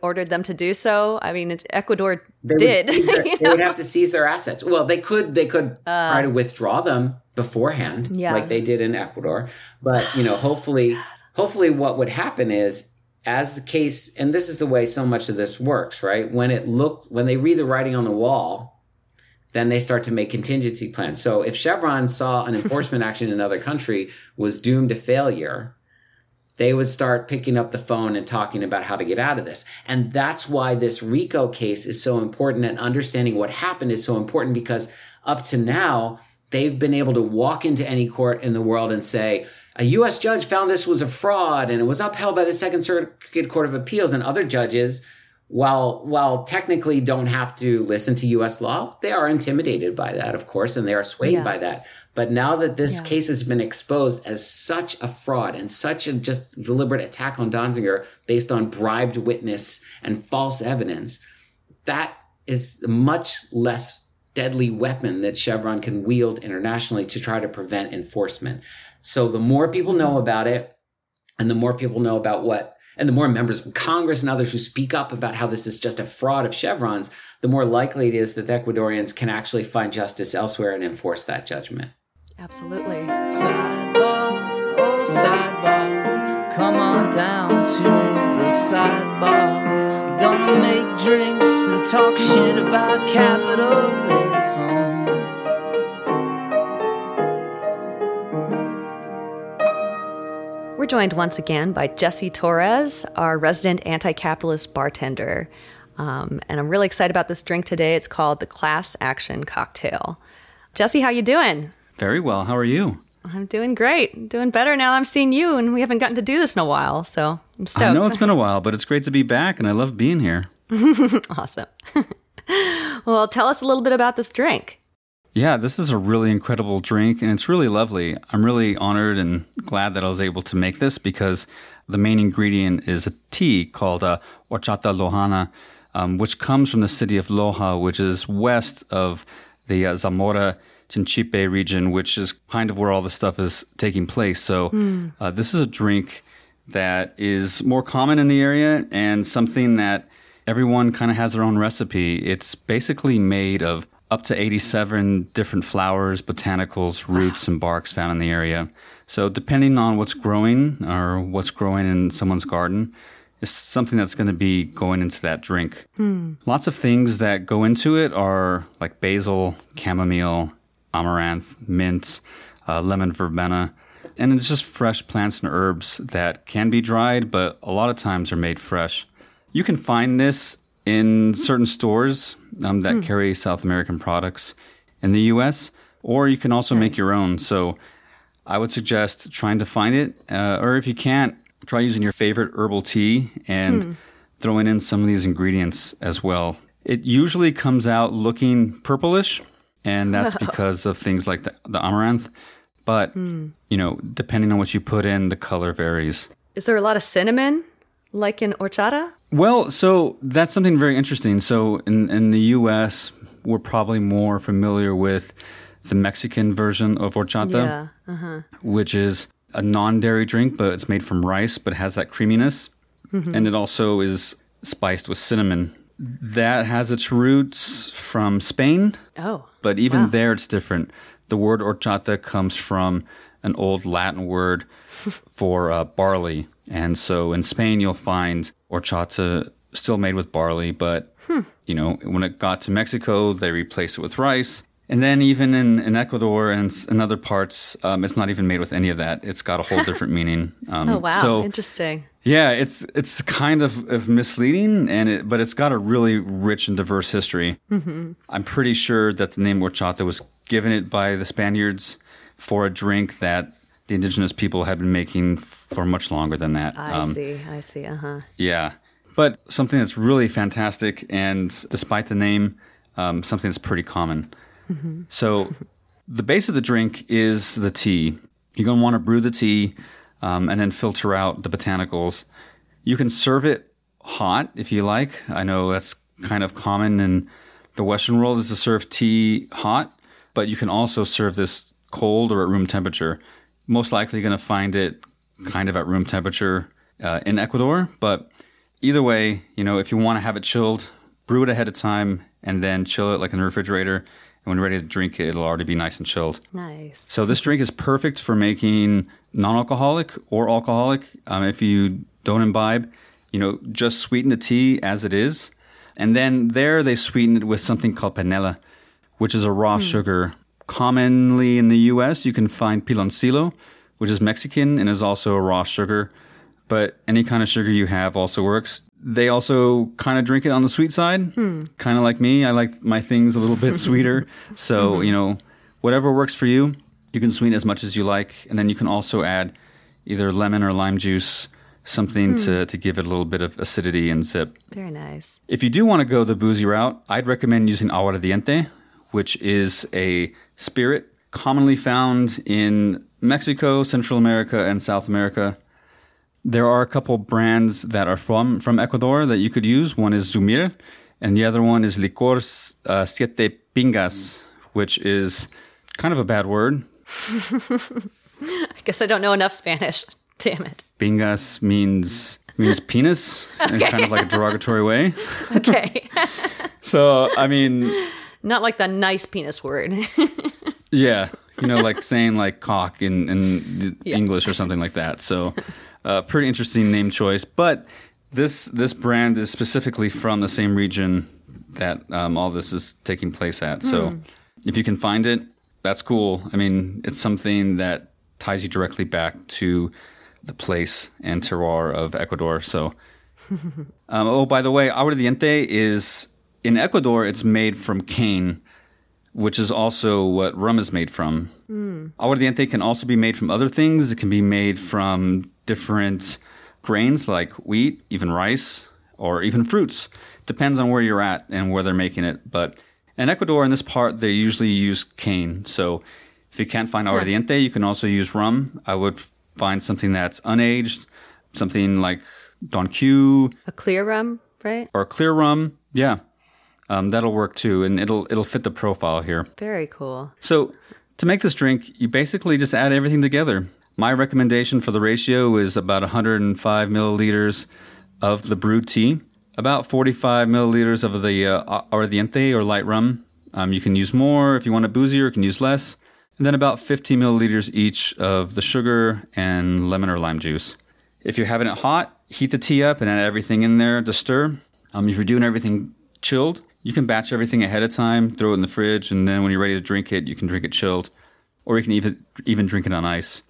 S1: ordered them to do so? I mean, Ecuador they did.
S2: Would their, they would have to seize their assets. Well, they could. They could uh, try to withdraw them beforehand, yeah. like they did in Ecuador. But you know, hopefully, hopefully, what would happen is as the case, and this is the way so much of this works, right? When it looked, when they read the writing on the wall, then they start to make contingency plans. So if Chevron saw an enforcement action in another country was doomed to failure, they would start picking up the phone and talking about how to get out of this. And that's why this RICO case is so important and understanding what happened is so important because up to now, they've been able to walk into any court in the world and say, a U.S. judge found this was a fraud and it was upheld by the Second Circuit Court of Appeals and other judges. While while technically don't have to listen to U.S. law, they are intimidated by that, of course, and they are swayed yeah. by that. But now that this yeah. case has been exposed as such a fraud and such a just deliberate attack on Donziger based on bribed witness and false evidence, that is much less deadly weapon that Chevron can wield internationally to try to prevent enforcement. So the more people know about it, and the more people know about what, and the more members of Congress and others who speak up about how this is just a fraud of Chevron's, the more likely it is that the Ecuadorians can actually find justice elsewhere and enforce that judgment.
S1: Absolutely.
S4: Sidebar, oh sidebar, come on down to the sidebar. Gonna make drinks and talk shit about capitalism.
S1: Joined once again by Jesse Torres, our resident anti capitalist bartender. Um, and I'm really excited about this drink today. It's called the Class Action Cocktail. Jesse, how you doing?
S5: Very well. How are you?
S1: I'm doing great. Doing better now I'm seeing you, and we haven't gotten to do this in a while, so I'm stoked.
S5: I know it's been a while, but it's great to be back, and I love being here.
S1: awesome. well, tell us a little bit about this drink.
S5: Yeah, this is a really incredible drink, and it's really lovely. I'm really honored and glad that I was able to make this because the main ingredient is a tea called uh, Horchata Lojana, um, which comes from the city of Loja, which is west of the uh, Zamora Chinchipe region, which is kind of where all the stuff is taking place. So mm. uh, this is a drink that is more common in the area and something that everyone kind of has their own recipe. It's basically made of up to 87 different flowers, botanicals, roots, and barks found in the area. So depending on what's growing or what's growing in someone's garden, is something that's going to be going into that drink. Hmm. Lots of things that go into it are like basil, chamomile, amaranth, mint, uh, lemon verbena. And it's just fresh plants and herbs that can be dried, but a lot of times are made fresh. You can find this in certain stores um, that hmm. carry South American products in the US, or you can also nice. make your own. So I would suggest trying to find it, uh, or if you can't, try using your favorite herbal tea and hmm. throwing in some of these ingredients as well. It usually comes out looking purplish, and that's because of things like the, the amaranth. But, hmm. you know, depending on what you put in, the color varies.
S1: Is there a lot of cinnamon like in horchata?
S5: Well, so that's something very interesting. So in, in the US, we're probably more familiar with the Mexican version of horchata, yeah. uh-huh. which is a non-dairy drink, but it's made from rice, but has that creaminess, mm-hmm. and it also is spiced with cinnamon. That has its roots from Spain.
S1: Oh,
S5: but even wow. there, it's different. The word horchata comes from an old Latin word for uh, barley, and so in Spain you'll find horchata still made with barley, but hmm. you know when it got to Mexico, they replaced it with rice, and then even in, in Ecuador and in other parts, um, it's not even made with any of that. It's got a whole different meaning.
S1: Um, oh wow, so, interesting.
S5: Yeah, it's it's kind of, of misleading, and it, but it's got a really rich and diverse history. Mm-hmm. I'm pretty sure that the name horchata was given it by the Spaniards for a drink that the indigenous people have been making for much longer than that.
S1: I um, see. I see. Uh huh.
S5: Yeah, but something that's really fantastic, and despite the name, um, something that's pretty common. Mm-hmm. So the base of the drink is the tea. You're going to want to brew the tea um, and then filter out the botanicals. You can serve it hot if you like. I know that's kind of common in the Western world is to serve tea hot, but you can also serve this cold or at room temperature. Most likely going to find it kind of at room temperature uh, in Ecuador, but either way, you know, if you want to have it chilled, brew it ahead of time and then chill it like in the refrigerator And when you're ready to drink it, it'll already be nice and chilled.
S1: Nice.
S5: So this drink is perfect for making non-alcoholic or alcoholic. Um, if you don't imbibe, you know, just sweeten the tea as it is, and then there they sweeten it with something called panela, which is a raw mm. sugar. Commonly in the U.S., you can find piloncillo, which is Mexican and is also a raw sugar. But any kind of sugar you have also works. They also kind of drink it on the sweet side, hmm. kind of like me. I like my things a little bit sweeter. So, mm-hmm. you know, whatever works for you, you can sweeten as much as you like. And then you can also add either lemon or lime juice, something hmm. to, to give it a little bit of acidity and zip.
S1: Very nice.
S5: If you do want to go the boozy route, I'd recommend using aguardiente, which is a spirit commonly found in Mexico, Central America, and South America. There are a couple brands that are from from Ecuador that you could use. One is Zhumir, and the other one is Licor uh, Siete Pingas, which is kind of a bad word.
S1: I guess I don't know enough Spanish. Damn it.
S5: Pingas means means penis okay. in kind of like a derogatory way.
S1: Okay.
S5: so I mean,
S1: not like the nice penis word.
S5: yeah, you know, like saying like cock in in yeah. English or something like that. So uh, pretty interesting name choice, but this this brand is specifically from the same region that um, all this is taking place at. So mm. if you can find it, that's cool. I mean, it's something that ties you directly back to the place and terroir of Ecuador. So, um, oh, by the way, aguardiente is in Ecuador. It's made from cane, which is also what rum is made from. Mm. Aguardiente can also be made from other things. It can be made from different grains like wheat, even rice, or even fruits. Depends on where you're at and where they're making it. But in Ecuador, in this part, they usually use cane. So if you can't find aguardiente, you can also use rum. I would find something that's unaged, something like Don Q.
S1: A clear rum, right?
S5: Or a clear rum. Yeah. Um, that'll work too, and it'll it'll fit the profile here.
S1: Very cool.
S5: So to make this drink, you basically just add everything together. My recommendation for the ratio is about 105 milliliters of the brewed tea, about 45 milliliters of the uh, aguardiente or light rum. Um, you can use more if you want it boozier. You can use less, and then about 50 milliliters each of the sugar and lemon or lime juice. If you're having it hot, heat the tea up and add everything in there to stir. Um, if you're doing everything chilled, you can batch everything ahead of time, throw it in the fridge, and then when you're ready to drink it, you can drink it chilled, or you can even even drink it on ice.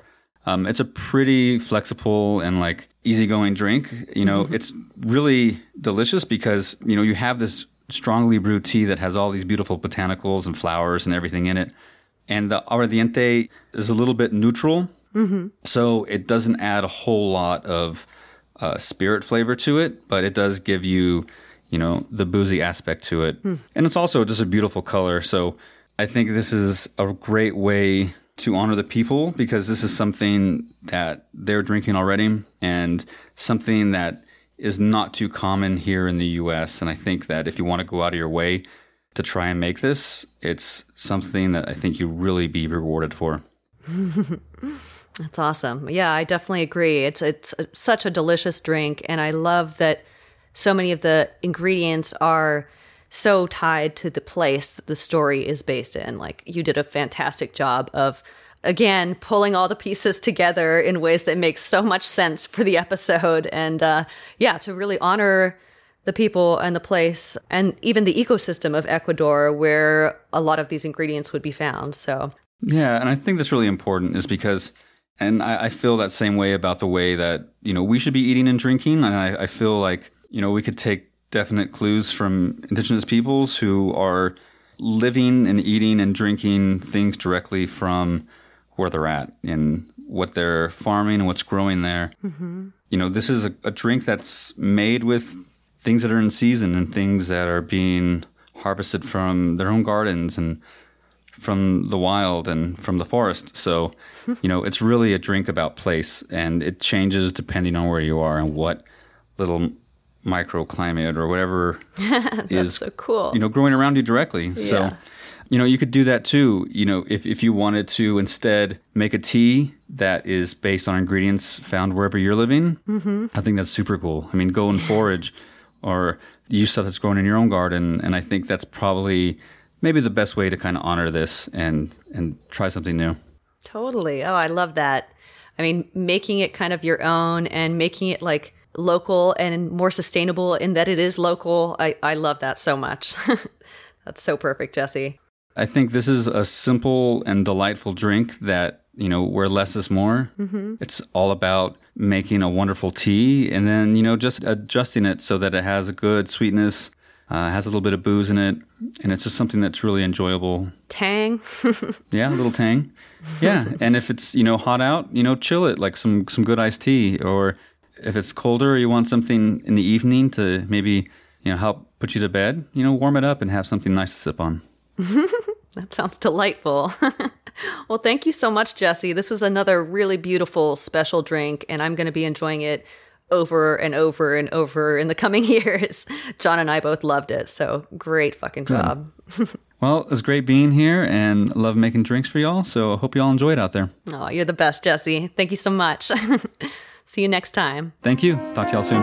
S5: Um, it's a pretty flexible and like easygoing drink. You know, mm-hmm. it's really delicious because you know you have this strongly brewed tea that has all these beautiful botanicals and flowers and everything in it, and the aguardiente is a little bit neutral, mm-hmm. so it doesn't add a whole lot of uh, spirit flavor to it, but it does give you you know, the boozy aspect to it. Hmm. And it's also just a beautiful color. So I think this is a great way to honor the people because this is something that they're drinking already and something that is not too common here in the US. And I think that if you want to go out of your way to try and make this, it's something that I think you really be rewarded for.
S1: That's awesome. Yeah, I definitely agree. It's it's such a delicious drink and I love that so many of the ingredients are so tied to the place that the story is based in. Like you did a fantastic job of again pulling all the pieces together in ways that make so much sense for the episode. And uh, yeah to really honor the people and the place and even the ecosystem of ecuador where a lot of these ingredients would be found. So
S5: yeah and i think that's really important is because and I, I feel that same way about the way that you know we should be eating and drinking. And I, I feel like you know, we could take definite clues from indigenous peoples who are living and eating and drinking things directly from where they're at and what they're farming and what's growing there. Mm-hmm. You know, this is a, a, drink that's made with things that are in season and things that are being harvested from their own gardens and from the wild and from the forest. So, you know, it's really a drink about place and it changes depending on where you are and what little microclimate or whatever is
S1: so cool.
S5: You know, growing around you directly. Yeah. So, you know, you could do that too. You know, if if you wanted to instead make a tea that is based on ingredients found wherever you're living, mm-hmm. I think that's super cool. I mean, go and forage or use stuff that's grown in your own garden, and I think that's probably maybe the best way to kind of honor this and and try something new.
S1: Totally. Oh, I love that. I mean, making it kind of your own and making it like local and more sustainable in that it is local. I, I love that so much. That's so perfect, Jesse.
S5: I think this is a simple and delightful drink that, you know, where less is more. Mm-hmm. It's all about making a wonderful tea and then, you know, just adjusting it so that it has a good sweetness, uh, has a little bit of booze in it, and it's just something that's really enjoyable.
S1: Tang.
S5: yeah, a little tang. Yeah, and if it's you know hot out, you know, chill it like some some good iced tea, or if it's colder, or you want something in the evening to maybe you know help put you to bed. You know, warm it up and have something nice to sip on.
S1: that sounds delightful. well, thank you so much, Jesse. This is another really beautiful special drink, and I'm going to be enjoying it over and over and over in the coming years. John and I both loved it, so great fucking job.
S5: well, it's great being here and love making drinks for y'all. So I hope y'all enjoy it out there.
S1: Oh, you're the best, Jesse. Thank you so much. See you next time.
S5: Thank you. Talk to y'all soon.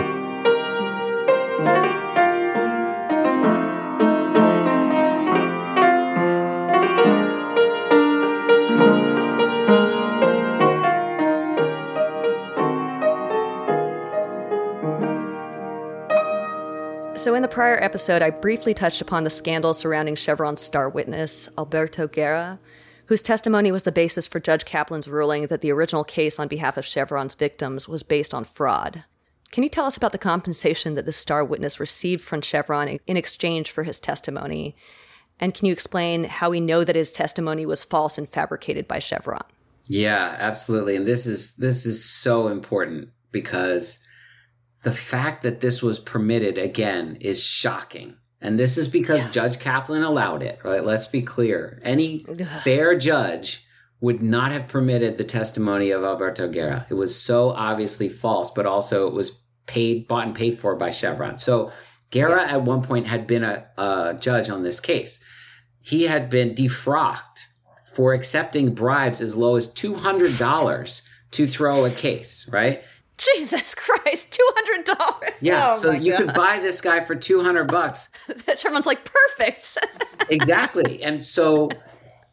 S1: So, in the prior episode, I briefly touched upon the scandal surrounding Chevron's star witness, Alberto Guerra, whose testimony was the basis for Judge Kaplan's ruling that the original case on behalf of Chevron's victims was based on fraud. Can you tell us about the compensation that the star witness received from Chevron in exchange for his testimony? And can you explain how we know that his testimony was false and fabricated by Chevron?
S2: Yeah, absolutely. And this is this is so important because the fact that this was permitted again is shocking. And this is because yeah. Judge Kaplan allowed it, right? Let's be clear. Any fair judge would not have permitted the testimony of Alberto Guerra. It was so obviously false, but also it was paid, bought and paid for by Chevron. So Guerra yeah. at one point had been a, a judge on this case. He had been defrocked for accepting bribes as low as $200 to throw a case, right?
S1: Jesus Christ, two hundred dollars.
S2: Yeah, oh so you God. could buy this guy for two hundred bucks.
S1: Chevron's like perfect.
S2: exactly, and so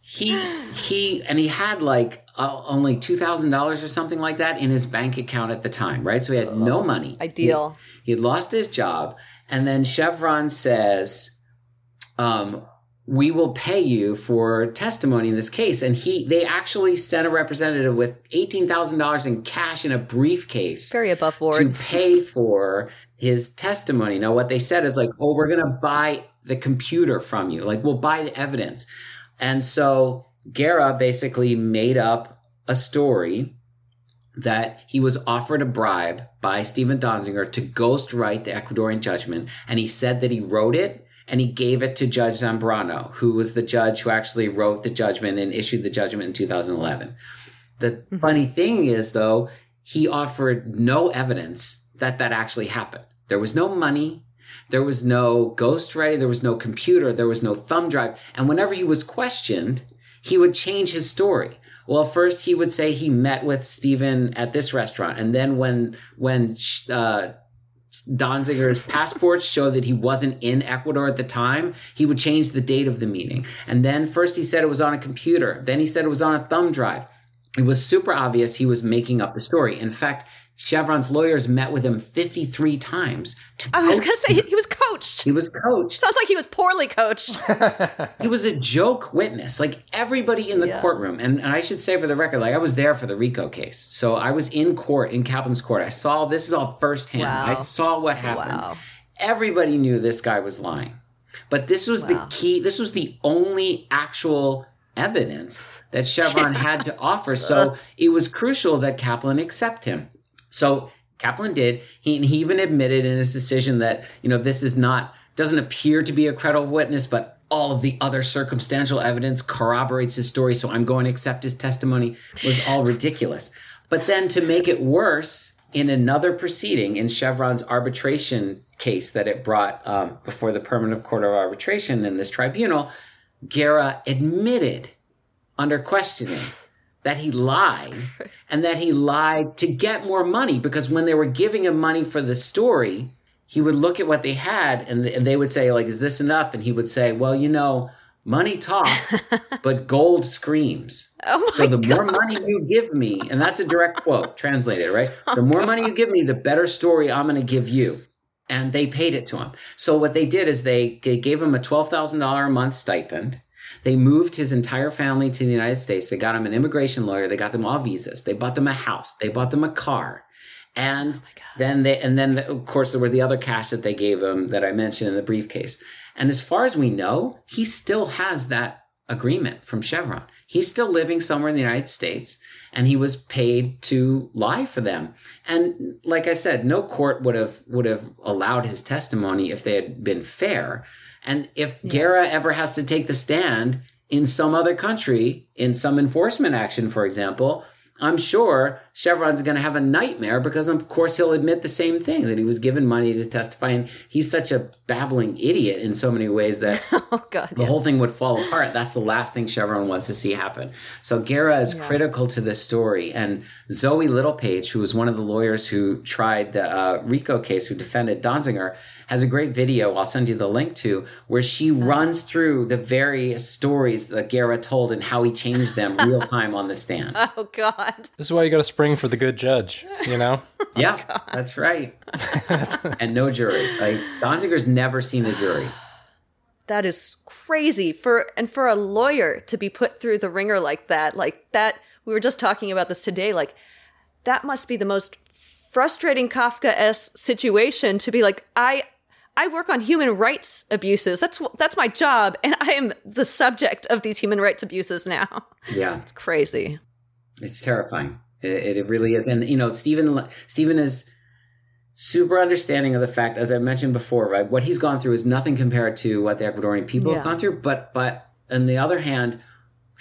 S2: he he and he had like uh, only two thousand dollars or something like that in his bank account at the time, right? So he had no money.
S1: Ideal.
S2: He, he had lost his job, and then Chevron says, um, we will pay you for testimony in this case. And he, they actually sent a representative with $18,000 in cash in a briefcase.
S1: Very above board.
S2: To pay for his testimony. Now, what they said is like, oh, we're going to buy the computer from you. Like, we'll buy the evidence. And so Guerra basically made up a story that he was offered a bribe by Stephen Donziger to ghostwrite the Ecuadorian judgment. And he said that he wrote it and he gave it to Judge Zambrano, who was the judge who actually wrote the judgment and issued the judgment in 2011. The mm-hmm. funny thing is, though, he offered no evidence that that actually happened. There was no money. There was no ghostwriter. There was no computer. There was no thumb drive. And whenever he was questioned, he would change his story. Well, first he would say he met with Stephen at this restaurant, and then when when uh, Donziger's passports show that he wasn't in Ecuador at the time, he would change the date of the meeting. And then first he said it was on a computer. Then he said it was on a thumb drive. It was super obvious he was making up the story. In fact, Chevron's lawyers met with him 53 times.
S1: I was going to say he was coached.
S2: He was coached.
S1: Sounds like he was poorly coached.
S2: he was a joke witness. Like everybody in the yeah. courtroom. And, and I should say for the record, like I was there for the RICO case. So I was in court, in Kaplan's court. I saw this is all firsthand. Wow. I saw what happened. Wow. Everybody knew this guy was lying. But this was wow. the key. This was the only actual evidence that Chevron had to offer. So it was crucial that Kaplan accept him. So Kaplan did. He, he even admitted in his decision that, you know, this is not, doesn't appear to be a credible witness, but all of the other circumstantial evidence corroborates his story. So I'm going to accept his testimony was all ridiculous. But then to make it worse, in another proceeding in Chevron's arbitration case that it brought um, before the Permanent Court of Arbitration in this tribunal, Guerra admitted under questioning that he lied and that he lied to get more money because when they were giving him money for the story, he would look at what they had and they would say like is this enough and he would say, "Well, you know, money talks, but gold screams." Oh so the God. more money you give me, and that's a direct quote translated, right? Oh the more God. money you give me, the better story I'm going to give you. And they paid it to him. So what they did is they, they gave him a $12,000 a month stipend they moved his entire family to the United States. They got him an immigration lawyer. They got them all visas. They bought them a house. They bought them a car. And oh then they, and then of course there was the other cash that they gave him that I mentioned in the briefcase. And as far as we know, he still has that agreement from Chevron. He's still living somewhere in the United States and he was paid to lie for them. And like I said, no court would have would have allowed his testimony if they had been fair. And if yeah. Guerra ever has to take the stand in some other country, in some enforcement action, for example, I'm sure Chevron's going to have a nightmare because, of course, he'll admit the same thing that he was given money to testify. And he's such a babbling idiot in so many ways that oh, God, the yeah. whole thing would fall apart. That's the last thing Chevron wants to see happen. So Guerra is yeah. critical to this story. And Zoe Littlepage, who was one of the lawyers who tried the uh, RICO case, who defended Donziger, has a great video I'll send you the link to where she runs through the various stories that Guerra told and how he changed them real time on the stand.
S1: Oh God.
S3: This is why you got to spring for the good judge, you know?
S2: yeah, God. that's right. and no jury. Like Donziger's never seen a jury.
S1: That is crazy for and for a lawyer to be put through the ringer like that. Like that we were just talking about this today like that must be the most frustrating Kafka-esque situation to be like I I work on human rights abuses. That's that's my job, and I am the subject of these human rights abuses now.
S2: Yeah,
S1: it's crazy.
S2: It's terrifying. It, it really is, and you know, Stephen Stephen is super understanding of the fact, as I mentioned before, right? What he's gone through is nothing compared to what the Ecuadorian people yeah. have gone through. But but on the other hand,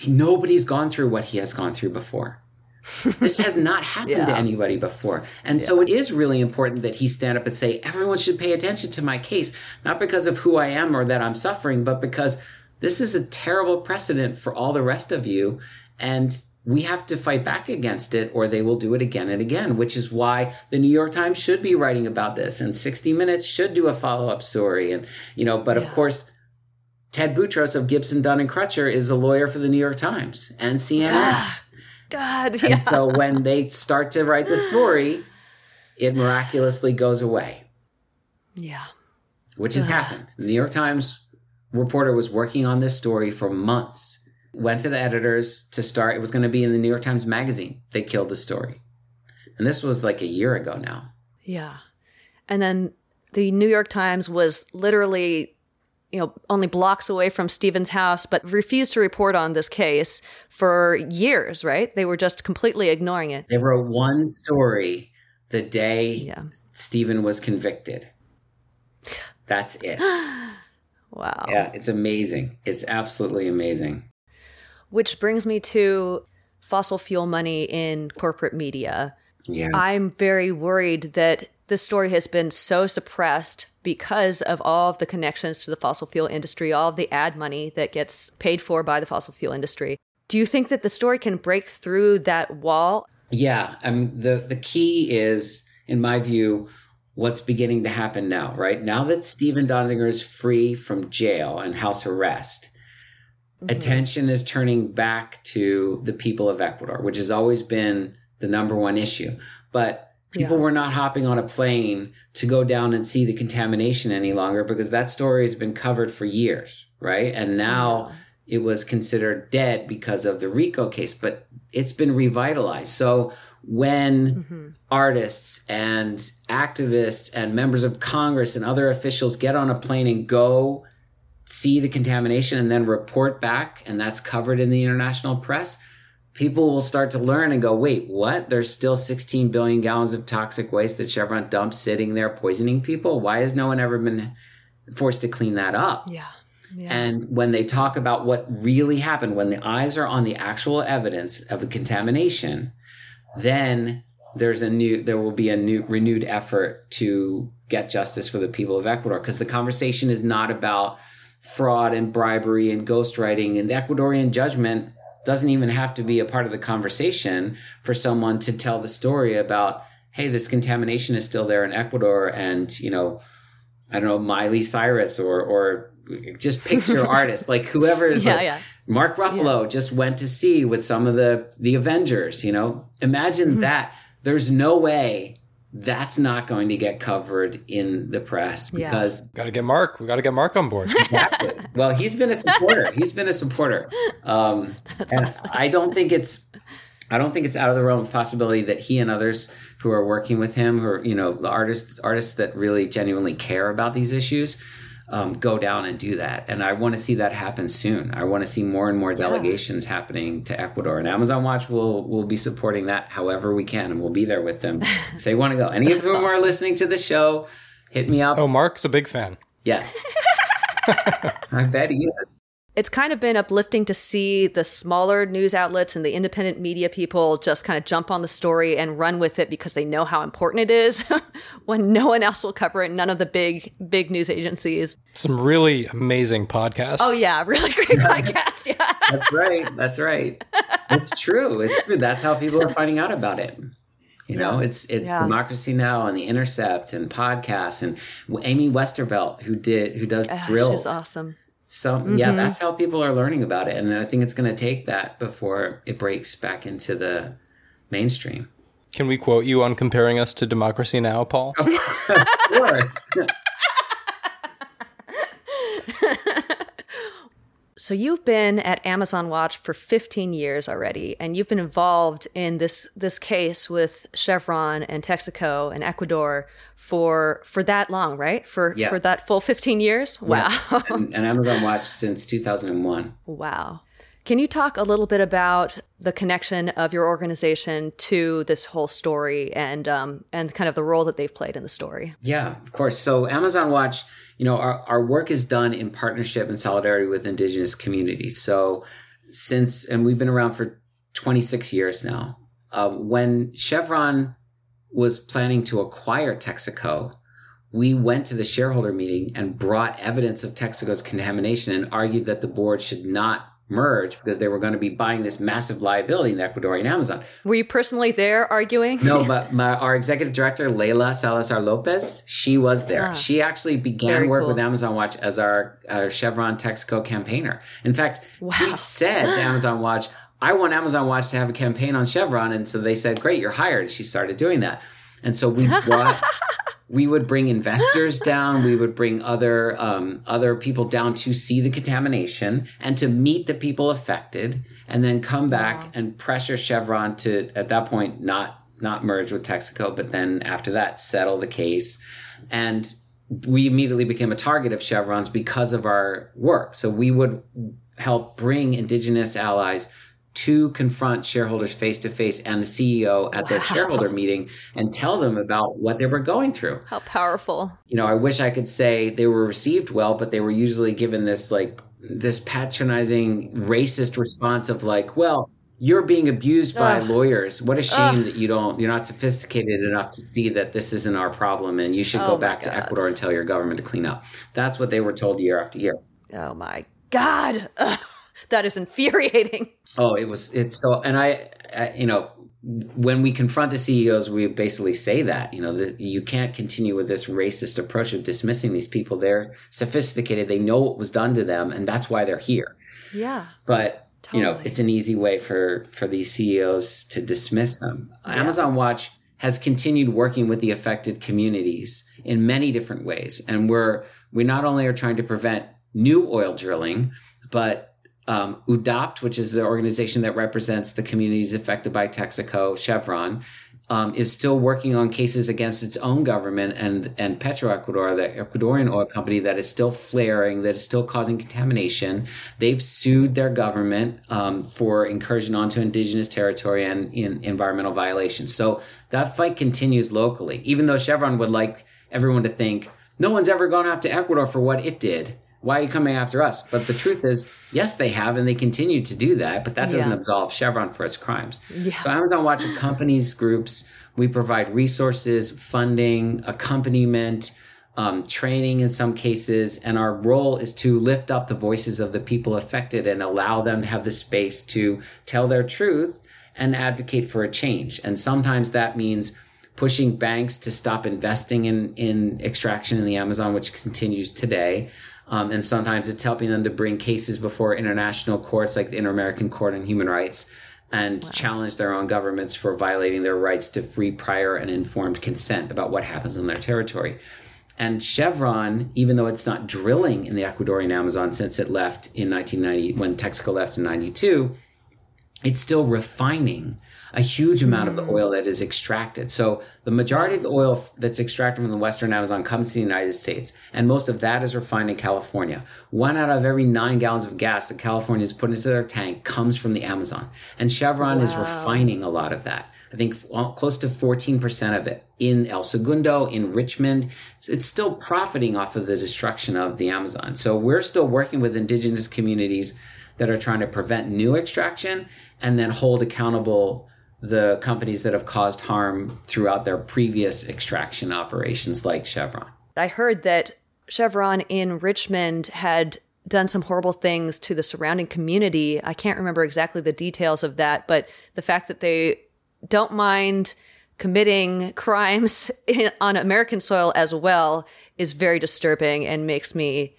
S2: nobody's gone through what he has gone through before. this has not happened yeah. to anybody before. And yeah. so it is really important that he stand up and say, everyone should pay attention to my case, not because of who I am or that I'm suffering, but because this is a terrible precedent for all the rest of you. And we have to fight back against it or they will do it again and again, which is why the New York Times should be writing about this and 60 Minutes should do a follow up story. And, you know, but yeah. of course, Ted Boutrous of Gibson, Dunn and Crutcher is a lawyer for the New York Times and CNN. Ah,
S1: God,
S2: and yeah. so when they start to write the story, it miraculously goes away.
S1: Yeah.
S2: Which has happened. The New York Times reporter was working on this story for months went to the editors to start. It was going to be in the New York Times Magazine. They killed the story. And this was like a year ago now.
S1: Yeah. And then the New York Times was literally, you know, only blocks away from Stephen's house, but refused to report on this case for years, right? They were just completely ignoring it.
S2: They wrote one story the day yeah. Stephen was convicted. That's it.
S1: wow.
S2: Yeah, it's amazing. It's absolutely amazing.
S1: Which brings me to fossil fuel money in corporate media.
S2: Yeah.
S1: I'm very worried that this story has been so suppressed because of all of the connections to the fossil fuel industry, all of the ad money that gets paid for by the fossil fuel industry. Do you think that the story can break through that wall?
S2: Yeah, I mean the the key is in my view what's beginning to happen now, right? Now that Stephen Donziger is free from jail and house arrest, mm-hmm. attention is turning back to the people of Ecuador, which has always been the number one issue. But people yeah. were not hopping on a plane to go down and see the contamination any longer because that story has been covered for years, right? And now yeah. it was considered dead because of the RICO case, but it's been revitalized. So when mm-hmm. artists and activists and members of Congress and other officials get on a plane and go see the contamination and then report back, and that's covered in the international press, people will start to learn and go, wait, what? There's still 16 billion gallons of toxic waste that Chevron dumps sitting there poisoning people? Why has no one ever been forced to clean that up?
S1: Yeah.
S2: Yeah. And when they talk about what really happened, when the eyes are on the actual evidence of the contamination, then there's a new there will be a new renewed effort to get justice for the people of Ecuador because the conversation is not about fraud and bribery and ghostwriting and the Ecuadorian judgment doesn't even have to be a part of the conversation for someone to tell the story about hey this contamination is still there in Ecuador and you know I don't know Miley Cyrus or or just pick your artist like whoever yeah, like, yeah. Mark Ruffalo yeah. just went to see with some of the the Avengers you know imagine mm-hmm. that there's no way that's not going to get covered in the press because
S3: yeah. got to get Mark. We got to get Mark on board.
S2: exactly. Well, he's been a supporter. he's been a supporter, um, and awesome. I don't think it's. I don't think it's out of the realm of possibility that he and others who are working with him, who are you know the artists artists that really genuinely care about these issues, um, go down and do that. And I want to see that happen soon. I want to see more and more delegations yeah. happening to Ecuador. And Amazon Watch will will be supporting that however we can, and we'll be there with them if they want to go. Any of whom awesome. are listening to the show, hit me up.
S3: Oh, Mark's a big fan.
S2: Yes. I bet he is
S1: it's kind of been uplifting to see the smaller news outlets and the independent media people just kind of jump on the story and run with it because they know how important it is when no one else will cover it none of the big big news agencies.
S3: Some really amazing podcasts.
S1: Oh yeah. Really great podcasts. Yeah.
S2: That's right. That's right. It's true. It's true. That's how people are finding out about it. You know, it's it's yeah. democracy now! and the Intercept and podcasts and Amy Westervelt who did who does uh, Drilled.
S1: She's awesome.
S2: So mm-hmm. yeah, that's how people are learning about it, and I think it's going to take that before it breaks back into the mainstream.
S3: Can we quote you on comparing us to Democracy Now, Paul?
S2: Of course.
S1: So you've been at Amazon Watch for 15 years already, and you've been involved in this this case with Chevron and Texaco and Ecuador for for that long, right? For
S2: yeah.
S1: for that full 15 years. Wow.
S2: Yeah. And, and Amazon Watch since 2001.
S1: Wow. Can you talk a little bit about the connection of your organization to this whole story and um, and kind of the role that they've played in the story?
S2: Yeah, of course. So Amazon Watch, you know, our, our work is done in partnership and solidarity with indigenous communities. So since and we've been around for 26 years now. Uh, when Chevron was planning to acquire Texaco, we went to the shareholder meeting and brought evidence of Texaco's contamination and argued that the board should not merge because they were going to be buying this massive liability in Ecuador Ecuadorian Amazon.
S1: Were you personally there arguing?
S2: No, but my, our executive director, Leila Salazar Lopez, she was there. Ah, she actually began work cool. with Amazon Watch as our, our Chevron Texaco campaigner. In fact, wow. said to Amazon Watch, I want Amazon Watch to have a campaign on Chevron. And so they said, great, you're hired. She started doing that. And so we brought we would bring investors down. We would bring other um, other people down to see the contamination and to meet the people affected and then come back wow. and pressure chevron to at that point not not merge with texaco but then after that settle the case. And we immediately became a target of chevron's because of our work. So we would help bring indigenous allies to confront shareholders face to face and the CEO at wow. their shareholder meeting and tell them about what they were going through.
S1: How powerful.
S2: You know, I wish I could say they were received well, but they were usually given this like this patronizing racist response of like, well, you're being abused by Ugh. lawyers. What a shame Ugh. that you don't you're not sophisticated enough to see that this isn't our problem and you should oh go back to Ecuador and tell your government to clean up. That's what they were told year after year.
S1: Oh my god. Ugh that is infuriating.
S2: Oh, it was. It's so, and I, I you know, when we confront the CEOs, we basically say that you know the, you can't continue with this racist approach of dismissing these people. They're sophisticated. They know what was done to them, and that's why they're here.
S1: Yeah.
S2: But totally. you know, it's an easy way for for these CEOs to dismiss them. Yeah. Amazon Watch has continued working with the affected communities in many different ways, and we're we not only are trying to prevent new oil drilling, but um, UDAPT, which is the organization that represents the communities affected by Texaco, Chevron, um, is still working on cases against its own government and and Petroecuador, the Ecuadorian oil company that is still flaring, that is still causing contamination. They've sued their government um, for incursion onto indigenous territory and in environmental violations. So that fight continues locally, even though Chevron would like everyone to think no one's ever gone after Ecuador for what it did why are you coming after us? But the truth is, yes, they have, and they continue to do that, but that doesn't yeah. absolve Chevron for its crimes. Yeah. So Amazon Watch accompanies groups. We provide resources, funding, accompaniment, um, training in some cases, and our role is to lift up the voices of the people affected and allow them to have the space to tell their truth and advocate for a change. And sometimes that means pushing banks to stop investing in, in extraction in the Amazon, which continues today. Um, and sometimes it's helping them to bring cases before international courts like the Inter American Court on Human Rights and wow. challenge their own governments for violating their rights to free, prior, and informed consent about what happens on their territory. And Chevron, even though it's not drilling in the Ecuadorian Amazon since it left in 1990, when Texaco left in 92, it's still refining a huge amount of the mm. oil that is extracted. So the majority of the oil that's extracted from the Western Amazon comes to the United States, and most of that is refined in California. One out of every nine gallons of gas that California has put into their tank comes from the Amazon, and Chevron wow. is refining a lot of that. I think close to 14% of it in El Segundo, in Richmond. It's still profiting off of the destruction of the Amazon. So we're still working with indigenous communities that are trying to prevent new extraction and then hold accountable the companies that have caused harm throughout their previous extraction operations, like Chevron.
S1: I heard that Chevron in Richmond had done some horrible things to the surrounding community. I can't remember exactly the details of that, but the fact that they don't mind committing crimes in, on American soil as well is very disturbing and makes me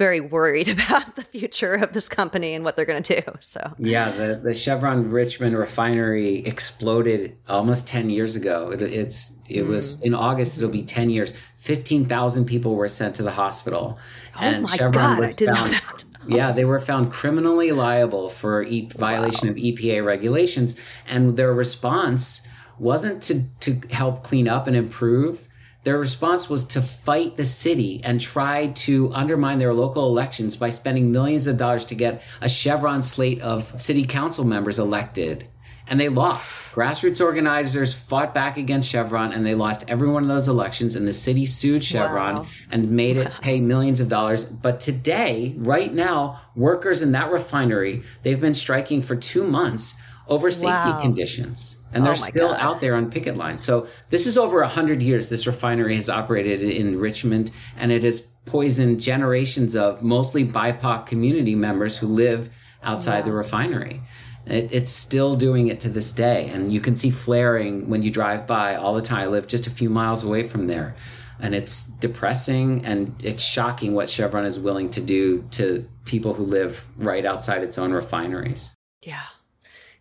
S1: very worried about the future of this company and what they're going to do. So
S2: yeah, the, the Chevron Richmond refinery exploded almost ten years ago. It, it's it mm. was in August. It'll be ten years. Fifteen thousand people were sent to the hospital,
S1: oh and my Chevron God, was found,
S2: yeah, they were found criminally liable for e- violation wow. of EPA regulations, and their response wasn't to to help clean up and improve their response was to fight the city and try to undermine their local elections by spending millions of dollars to get a Chevron slate of city council members elected. And they lost. Grassroots organizers fought back against Chevron and they lost every one of those elections. And the city sued Chevron wow. and made it pay millions of dollars. But today, right now, workers in that refinery, they've been striking for two months over safety wow. conditions and they're oh still God. out there on picket lines. So this is over 100 years this refinery has operated in Richmond and it has poisoned generations of mostly BIPOC community members who live outside the refinery. It, it's still doing it to this day and you can see flaring when you drive by all the time. I live just a few miles away from there. And it's depressing and it's shocking what Chevron is willing to do to people who live right outside its own refineries.
S1: Yeah.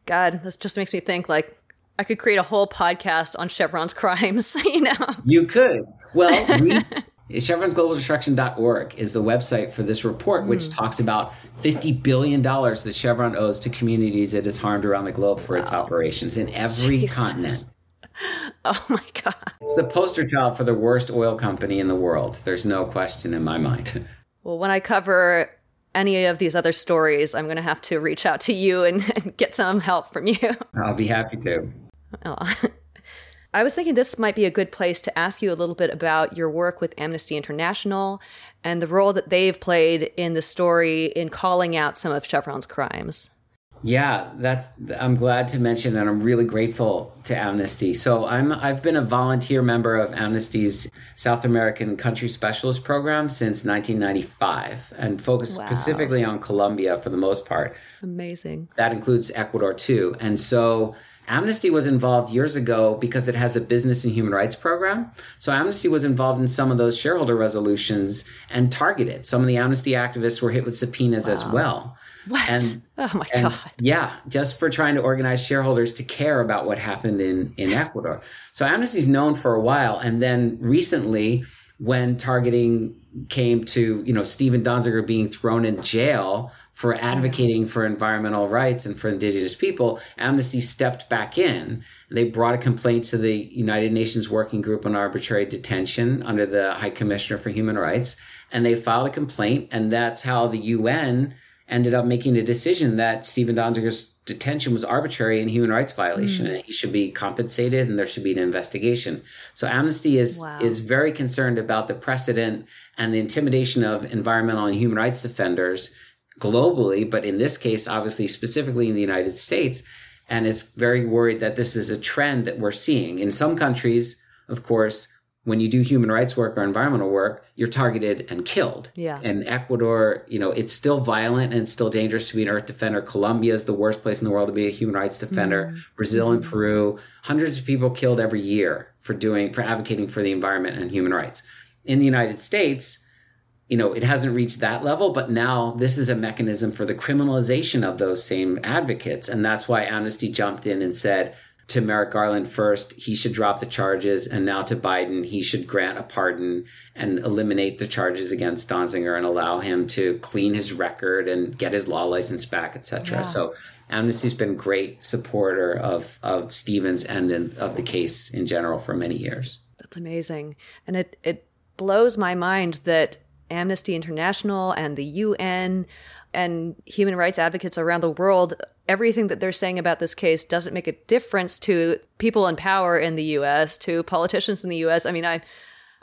S1: God, this just makes me think like I could create a whole podcast on Chevron's crimes, you know?
S2: You could. Well, we, Chevron'sGlobalDestruction.org is the website for this report, which mm. talks about $50 billion that Chevron owes to communities it has harmed around the globe for wow. its operations in every Jesus. continent.
S1: Oh my God.
S2: It's the poster child for the worst oil company in the world. There's no question in my mind.
S1: Well, when I cover any of these other stories, I'm going to have to reach out to you and, and get some help from you.
S2: I'll be happy to. Oh.
S1: I was thinking this might be a good place to ask you a little bit about your work with Amnesty International and the role that they've played in the story in calling out some of Chevron's crimes.
S2: Yeah, that's I'm glad to mention and I'm really grateful to Amnesty. So I'm I've been a volunteer member of Amnesty's South American Country Specialist program since 1995 and focused wow. specifically on Colombia for the most part.
S1: Amazing.
S2: That includes Ecuador too. And so Amnesty was involved years ago because it has a business and human rights program. So Amnesty was involved in some of those shareholder resolutions and targeted. Some of the Amnesty activists were hit with subpoenas wow. as well.
S1: What? And, oh my and, God.
S2: Yeah, just for trying to organize shareholders to care about what happened in, in Ecuador. So Amnesty's known for a while. And then recently, when targeting came to, you know, Stephen Donziger being thrown in jail for advocating for environmental rights and for indigenous people, Amnesty stepped back in. They brought a complaint to the United Nations Working Group on Arbitrary Detention under the High Commissioner for Human Rights, and they filed a complaint, and that's how the UN ended up making a decision that Stephen Donziger's detention was arbitrary and human rights violation mm. and he should be compensated and there should be an investigation. So Amnesty is wow. is very concerned about the precedent and the intimidation of environmental and human rights defenders globally, but in this case, obviously, specifically in the United States, and is very worried that this is a trend that we're seeing. In some countries, of course, when you do human rights work or environmental work, you're targeted and killed.
S1: Yeah.
S2: In Ecuador, you know, it's still violent and it's still dangerous to be an earth defender. Colombia is the worst place in the world to be a human rights defender. Mm. Brazil and Peru, hundreds of people killed every year for doing for advocating for the environment and human rights. In the United States, you know, it hasn't reached that level, but now this is a mechanism for the criminalization of those same advocates. And that's why Amnesty jumped in and said to Merrick Garland first, he should drop the charges. And now to Biden, he should grant a pardon and eliminate the charges against Donziger and allow him to clean his record and get his law license back, etc. Yeah. So Amnesty's been great supporter of, of Stevens and in, of the case in general for many years.
S1: That's amazing. And it, it blows my mind that Amnesty International and the UN and human rights advocates around the world, everything that they're saying about this case doesn't make a difference to people in power in the US, to politicians in the US. I mean, I,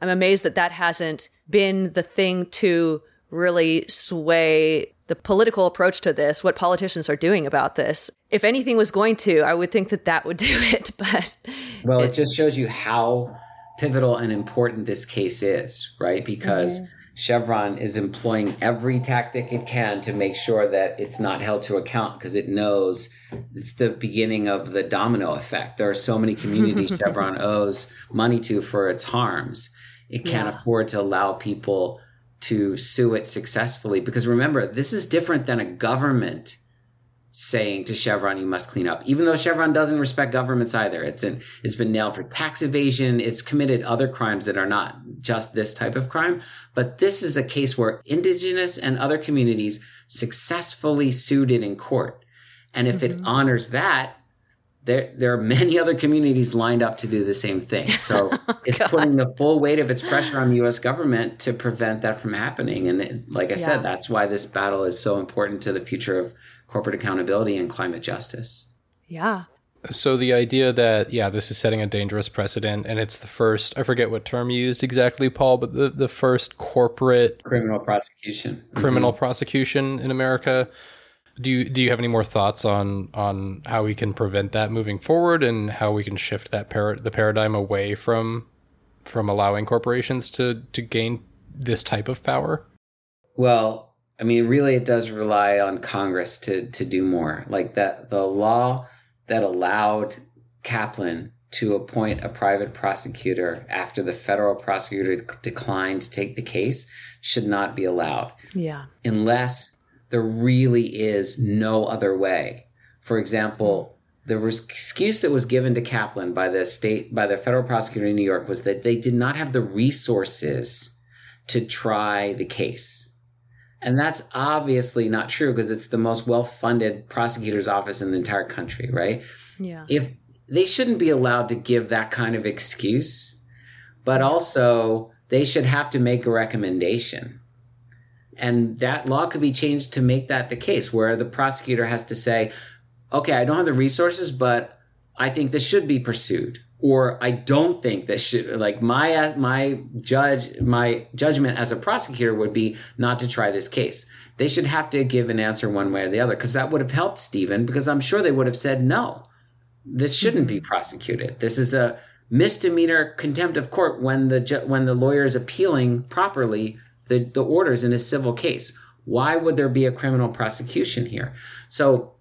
S1: I'm amazed that that hasn't been the thing to really sway the political approach to this, what politicians are doing about this. If anything was going to, I would think that that would do it. But
S2: well, it, it just shows you how pivotal and important this case is, right? Because mm-hmm. Chevron is employing every tactic it can to make sure that it's not held to account because it knows it's the beginning of the domino effect. There are so many communities Chevron owes money to for its harms. It can't yeah. afford to allow people to sue it successfully because remember, this is different than a government saying to Chevron, you must clean up. Even though Chevron doesn't respect governments either. It's in, it's been nailed for tax evasion. It's committed other crimes that are not just this type of crime. But this is a case where indigenous and other communities successfully sued it in court. And if mm-hmm. it honors that, there, there are many other communities lined up to do the same thing. So oh, it's God. putting the full weight of its pressure on the U.S. government to prevent that from happening. And it, like I yeah. said, that's why this battle is so important to the future of corporate accountability and climate justice.
S1: Yeah.
S3: So the idea that yeah, this is setting a dangerous precedent, and it's the first I forget what term you used exactly, Paul, but the the first corporate
S2: criminal prosecution
S3: criminal mm-hmm. prosecution in America. Do you do you have any more thoughts on on how we can prevent that moving forward, and how we can shift that par- the paradigm away from from allowing corporations to to gain this type of power?
S2: Well, I mean, really, it does rely on Congress to to do more. Like that, the law that allowed Kaplan to appoint a private prosecutor after the federal prosecutor declined to take the case should not be allowed.
S1: Yeah,
S2: unless there really is no other way. For example, the excuse that was given to Kaplan by the state by the federal prosecutor in New York was that they did not have the resources to try the case and that's obviously not true because it's the most well funded prosecutor's office in the entire country, right?
S1: Yeah.
S2: If they shouldn't be allowed to give that kind of excuse, but also they should have to make a recommendation. And that law could be changed to make that the case, where the prosecutor has to say, okay, I don't have the resources, but I think this should be pursued or I don't think that should like my my judge my judgment as a prosecutor would be not to try this case. They should have to give an answer one way or the other because that would have helped Stephen because I'm sure they would have said no. This shouldn't be mm-hmm. prosecuted. This is a misdemeanor contempt of court when the when the lawyer is appealing properly the the orders in a civil case. Why would there be a criminal prosecution here? So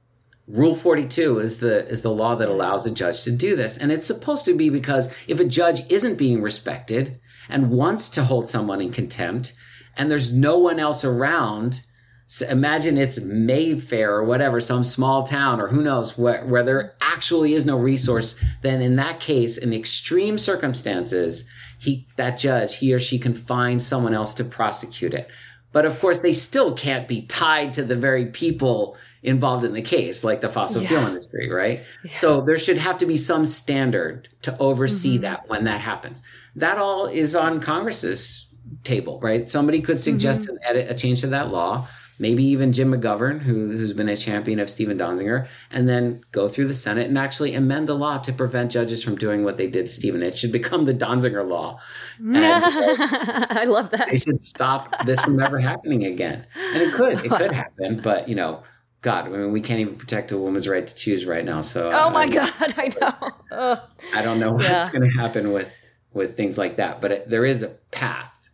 S2: Rule 42 is the is the law that allows a judge to do this. And it's supposed to be because if a judge isn't being respected and wants to hold someone in contempt and there's no one else around so imagine it's Mayfair or whatever some small town or who knows where, where there actually is no resource then in that case in extreme circumstances he that judge he or she can find someone else to prosecute it. But of course they still can't be tied to the very people involved in the case, like the fossil yeah. fuel industry, right? Yeah. So there should have to be some standard to oversee mm-hmm. that when that happens. That all is on Congress's table, right? Somebody could suggest mm-hmm. an edit, a change to that law, maybe even Jim McGovern, who, who's been a champion of Stephen Donziger, and then go through the Senate and actually amend the law to prevent judges from doing what they did to Stephen. It should become the Donziger law.
S1: I love that.
S2: They should stop this from ever happening again. And it could, it could happen, but you know, God, I mean, we can't even protect a woman's right to choose right now. So,
S1: oh my I, God, I know.
S2: I don't know what's yeah. going to happen with with things like that, but it, there is a path.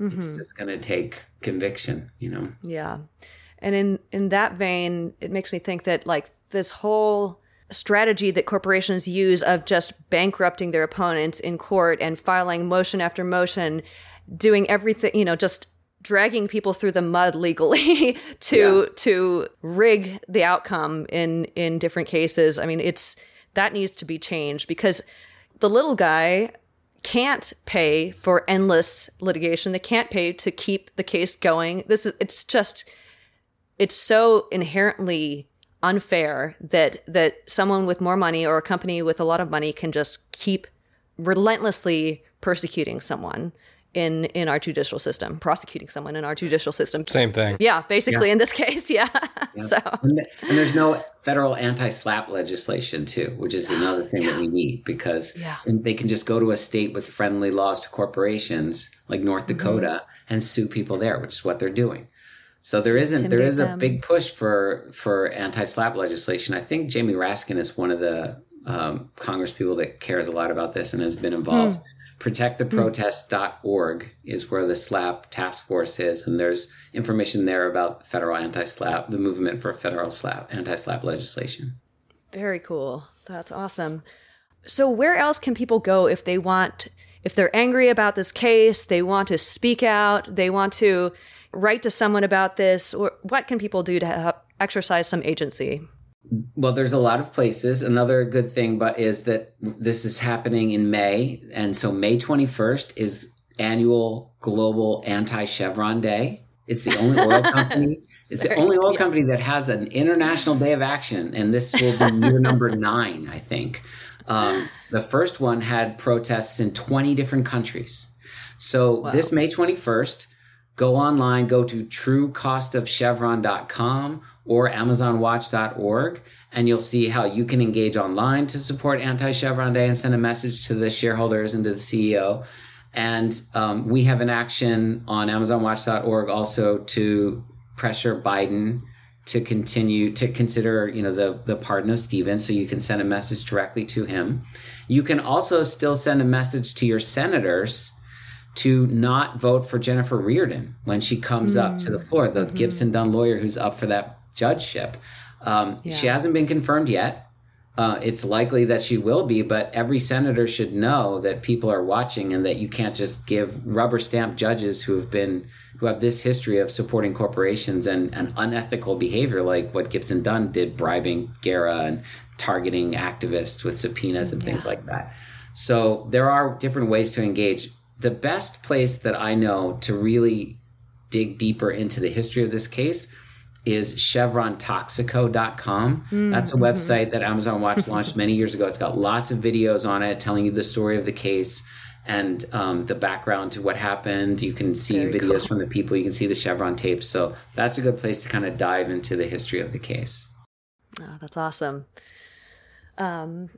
S2: Mm-hmm. It's just going to take conviction, you know.
S1: Yeah, and in in that vein, it makes me think that like this whole strategy that corporations use of just bankrupting their opponents in court and filing motion after motion, doing everything, you know, just dragging people through the mud legally to yeah. to rig the outcome in in different cases. I mean, it's that needs to be changed because the little guy can't pay for endless litigation. They can't pay to keep the case going. This is it's just it's so inherently unfair that that someone with more money or a company with a lot of money can just keep relentlessly persecuting someone in in our judicial system, prosecuting someone in our judicial system.
S3: Same thing.
S1: Yeah, basically yeah. in this case, yeah. yeah. So
S2: and, and, there's no federal anti-SLAPP legislation too, which is another thing yeah. that we need because they can just go to a state with friendly laws to corporations like North mm-hmm. Dakota mm-hmm. and sue people there, which is what they're doing. So there isn't there is a big push for for anti-SLAPP legislation. I think Jamie Raskin is one of the um, Congress people that cares a lot about this and has been involved. Mm protecttheprotest.org is where the SLAPP task force is and there's information there about federal anti-SLAPP, the movement for federal SLAPP anti-SLAPP legislation.
S1: Very cool. That's awesome. So where else can people go if they want if they're angry about this case, they want to speak out, they want to write to someone about this, Or what can people do to exercise some agency?
S2: Well, there's a lot of places. Another good thing, but is that this is happening in May, and so May 21st is annual global anti Chevron Day. It's the only oil company. It's the only oil company that has an international day of action, and this will be year number nine, I think. Um, the first one had protests in 20 different countries. So wow. this May 21st, go online, go to truecostofchevron.com or amazonwatch.org, and you'll see how you can engage online to support anti Chevron Day and send a message to the shareholders and to the CEO. And um, we have an action on AmazonWatch.org also to pressure Biden to continue to consider, you know, the the pardon of Stephen. So you can send a message directly to him. You can also still send a message to your senators to not vote for Jennifer Rearden when she comes mm. up to the floor, the mm-hmm. Gibson Dunn lawyer who's up for that judgeship. Um, yeah. She hasn't been confirmed yet. Uh, it's likely that she will be, but every senator should know that people are watching and that you can't just give rubber stamp judges who have been who have this history of supporting corporations and, and unethical behavior like what Gibson Dunn did, bribing Guerra and targeting activists with subpoenas and things yeah. like that. So there are different ways to engage. The best place that I know to really dig deeper into the history of this case is chevrontoxico.com. Mm-hmm. That's a website that Amazon Watch launched many years ago. It's got lots of videos on it telling you the story of the case and um, the background to what happened. You can see Very videos cool. from the people, you can see the Chevron tapes. So that's a good place to kind of dive into the history of the case.
S1: Oh, that's awesome. Um,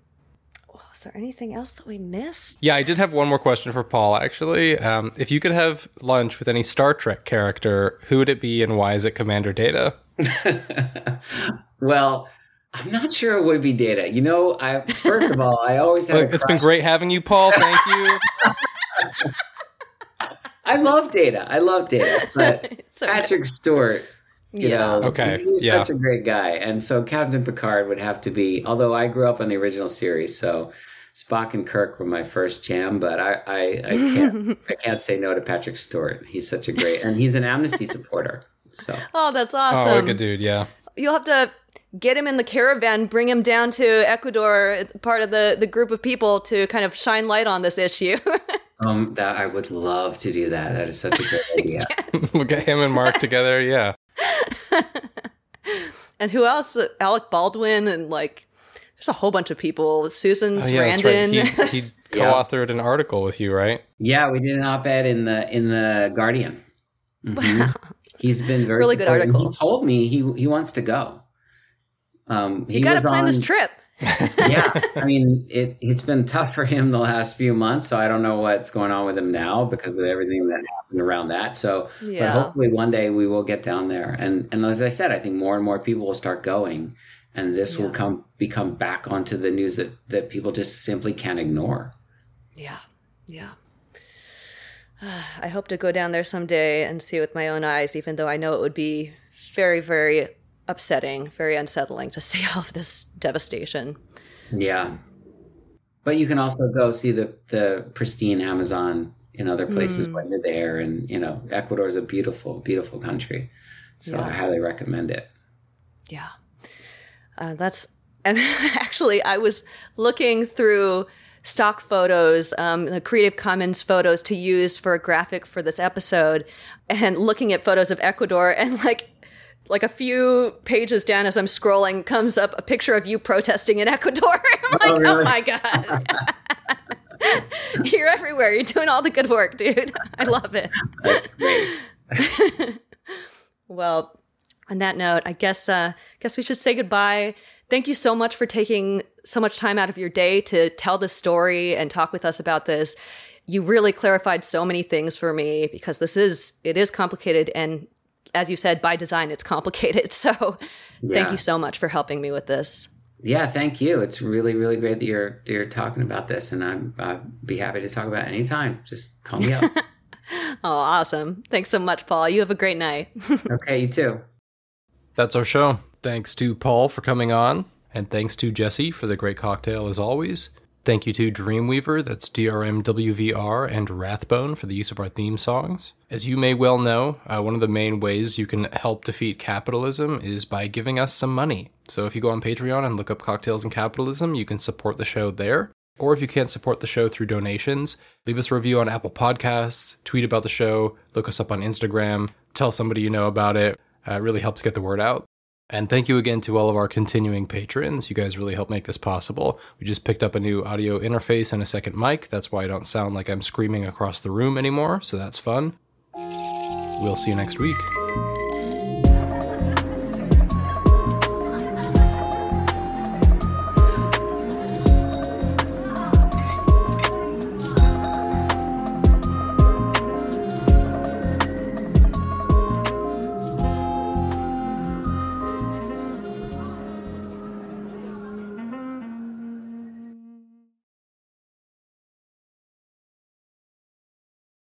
S1: is there anything else that we missed?
S3: Yeah, I did have one more question for Paul, actually. Um, if you could have lunch with any Star Trek character, who would it be and why is it Commander Data?
S2: well, I'm not sure it would be Data. You know, I first of all, I always have.
S3: Look, it's been great having you, Paul. Thank you.
S2: I love Data. I love Data, but so Patrick Stewart you yeah. know,
S3: okay.
S2: he's
S3: yeah.
S2: such a great guy. And so Captain Picard would have to be, although I grew up on the original series, so Spock and Kirk were my first jam, but I, I, I can't I can't say no to Patrick Stewart. He's such a great and he's an amnesty supporter. So
S1: Oh, that's awesome.
S3: Oh, good dude, yeah.
S1: You'll have to get him in the caravan, bring him down to Ecuador, part of the, the group of people to kind of shine light on this issue.
S2: um, that I would love to do that. That is such a great idea.
S3: we'll get him and Mark together. Yeah.
S1: and who else? Alec Baldwin and like there's a whole bunch of people. Susan oh, yeah, Sarandon.
S3: Right. He, he co-authored an article with you, right?
S2: Yeah, we did an op-ed in the in the Guardian. Mm-hmm. Wow. He's been very
S1: really good article.
S2: He told me he he wants to go.
S1: Um, you got to plan on, this trip.
S2: yeah, I mean, it, it's been tough for him the last few months, so I don't know what's going on with him now because of everything that happened around that. So, yeah. but hopefully one day we will get down there. And and as I said, I think more and more people will start going, and this yeah. will come become back onto the news that that people just simply can't ignore.
S1: Yeah, yeah. I hope to go down there someday and see it with my own eyes, even though I know it would be very, very upsetting, very unsettling to see all of this devastation.
S2: Yeah. But you can also go see the, the pristine Amazon in other places mm. when you're there. And, you know, Ecuador is a beautiful, beautiful country. So yeah. I highly recommend it.
S1: Yeah. Uh, that's, and actually, I was looking through stock photos, um, the Creative Commons photos to use for a graphic for this episode, and looking at photos of Ecuador, and like like a few pages down as I'm scrolling comes up a picture of you protesting in Ecuador. I'm like, oh, really? oh my God. You're everywhere. You're doing all the good work, dude. I love it.
S2: That's great.
S1: well, on that note, I guess uh guess we should say goodbye. Thank you so much for taking so much time out of your day to tell the story and talk with us about this. You really clarified so many things for me because this is it is complicated and as you said, by design, it's complicated. So yeah. thank you so much for helping me with this.
S2: Yeah, thank you. It's really, really great that you're you're talking about this, and I'm I'd be happy to talk about it anytime. Just call me up.
S1: oh, awesome! Thanks so much, Paul. You have a great night.
S2: okay, you too.
S3: That's our show. Thanks to Paul for coming on, and thanks to Jesse for the great cocktail as always. Thank you to Dreamweaver, that's DRMWVR, and Rathbone for the use of our theme songs. As you may well know, uh, one of the main ways you can help defeat capitalism is by giving us some money. So if you go on Patreon and look up Cocktails and Capitalism, you can support the show there. Or if you can't support the show through donations, leave us a review on Apple Podcasts, tweet about the show, look us up on Instagram, tell somebody you know about it. Uh, it really helps get the word out. And thank you again to all of our continuing patrons. You guys really help make this possible. We just picked up a new audio interface and a second mic. That's why I don't sound like I'm screaming across the room anymore, so that's fun. We'll see you next week.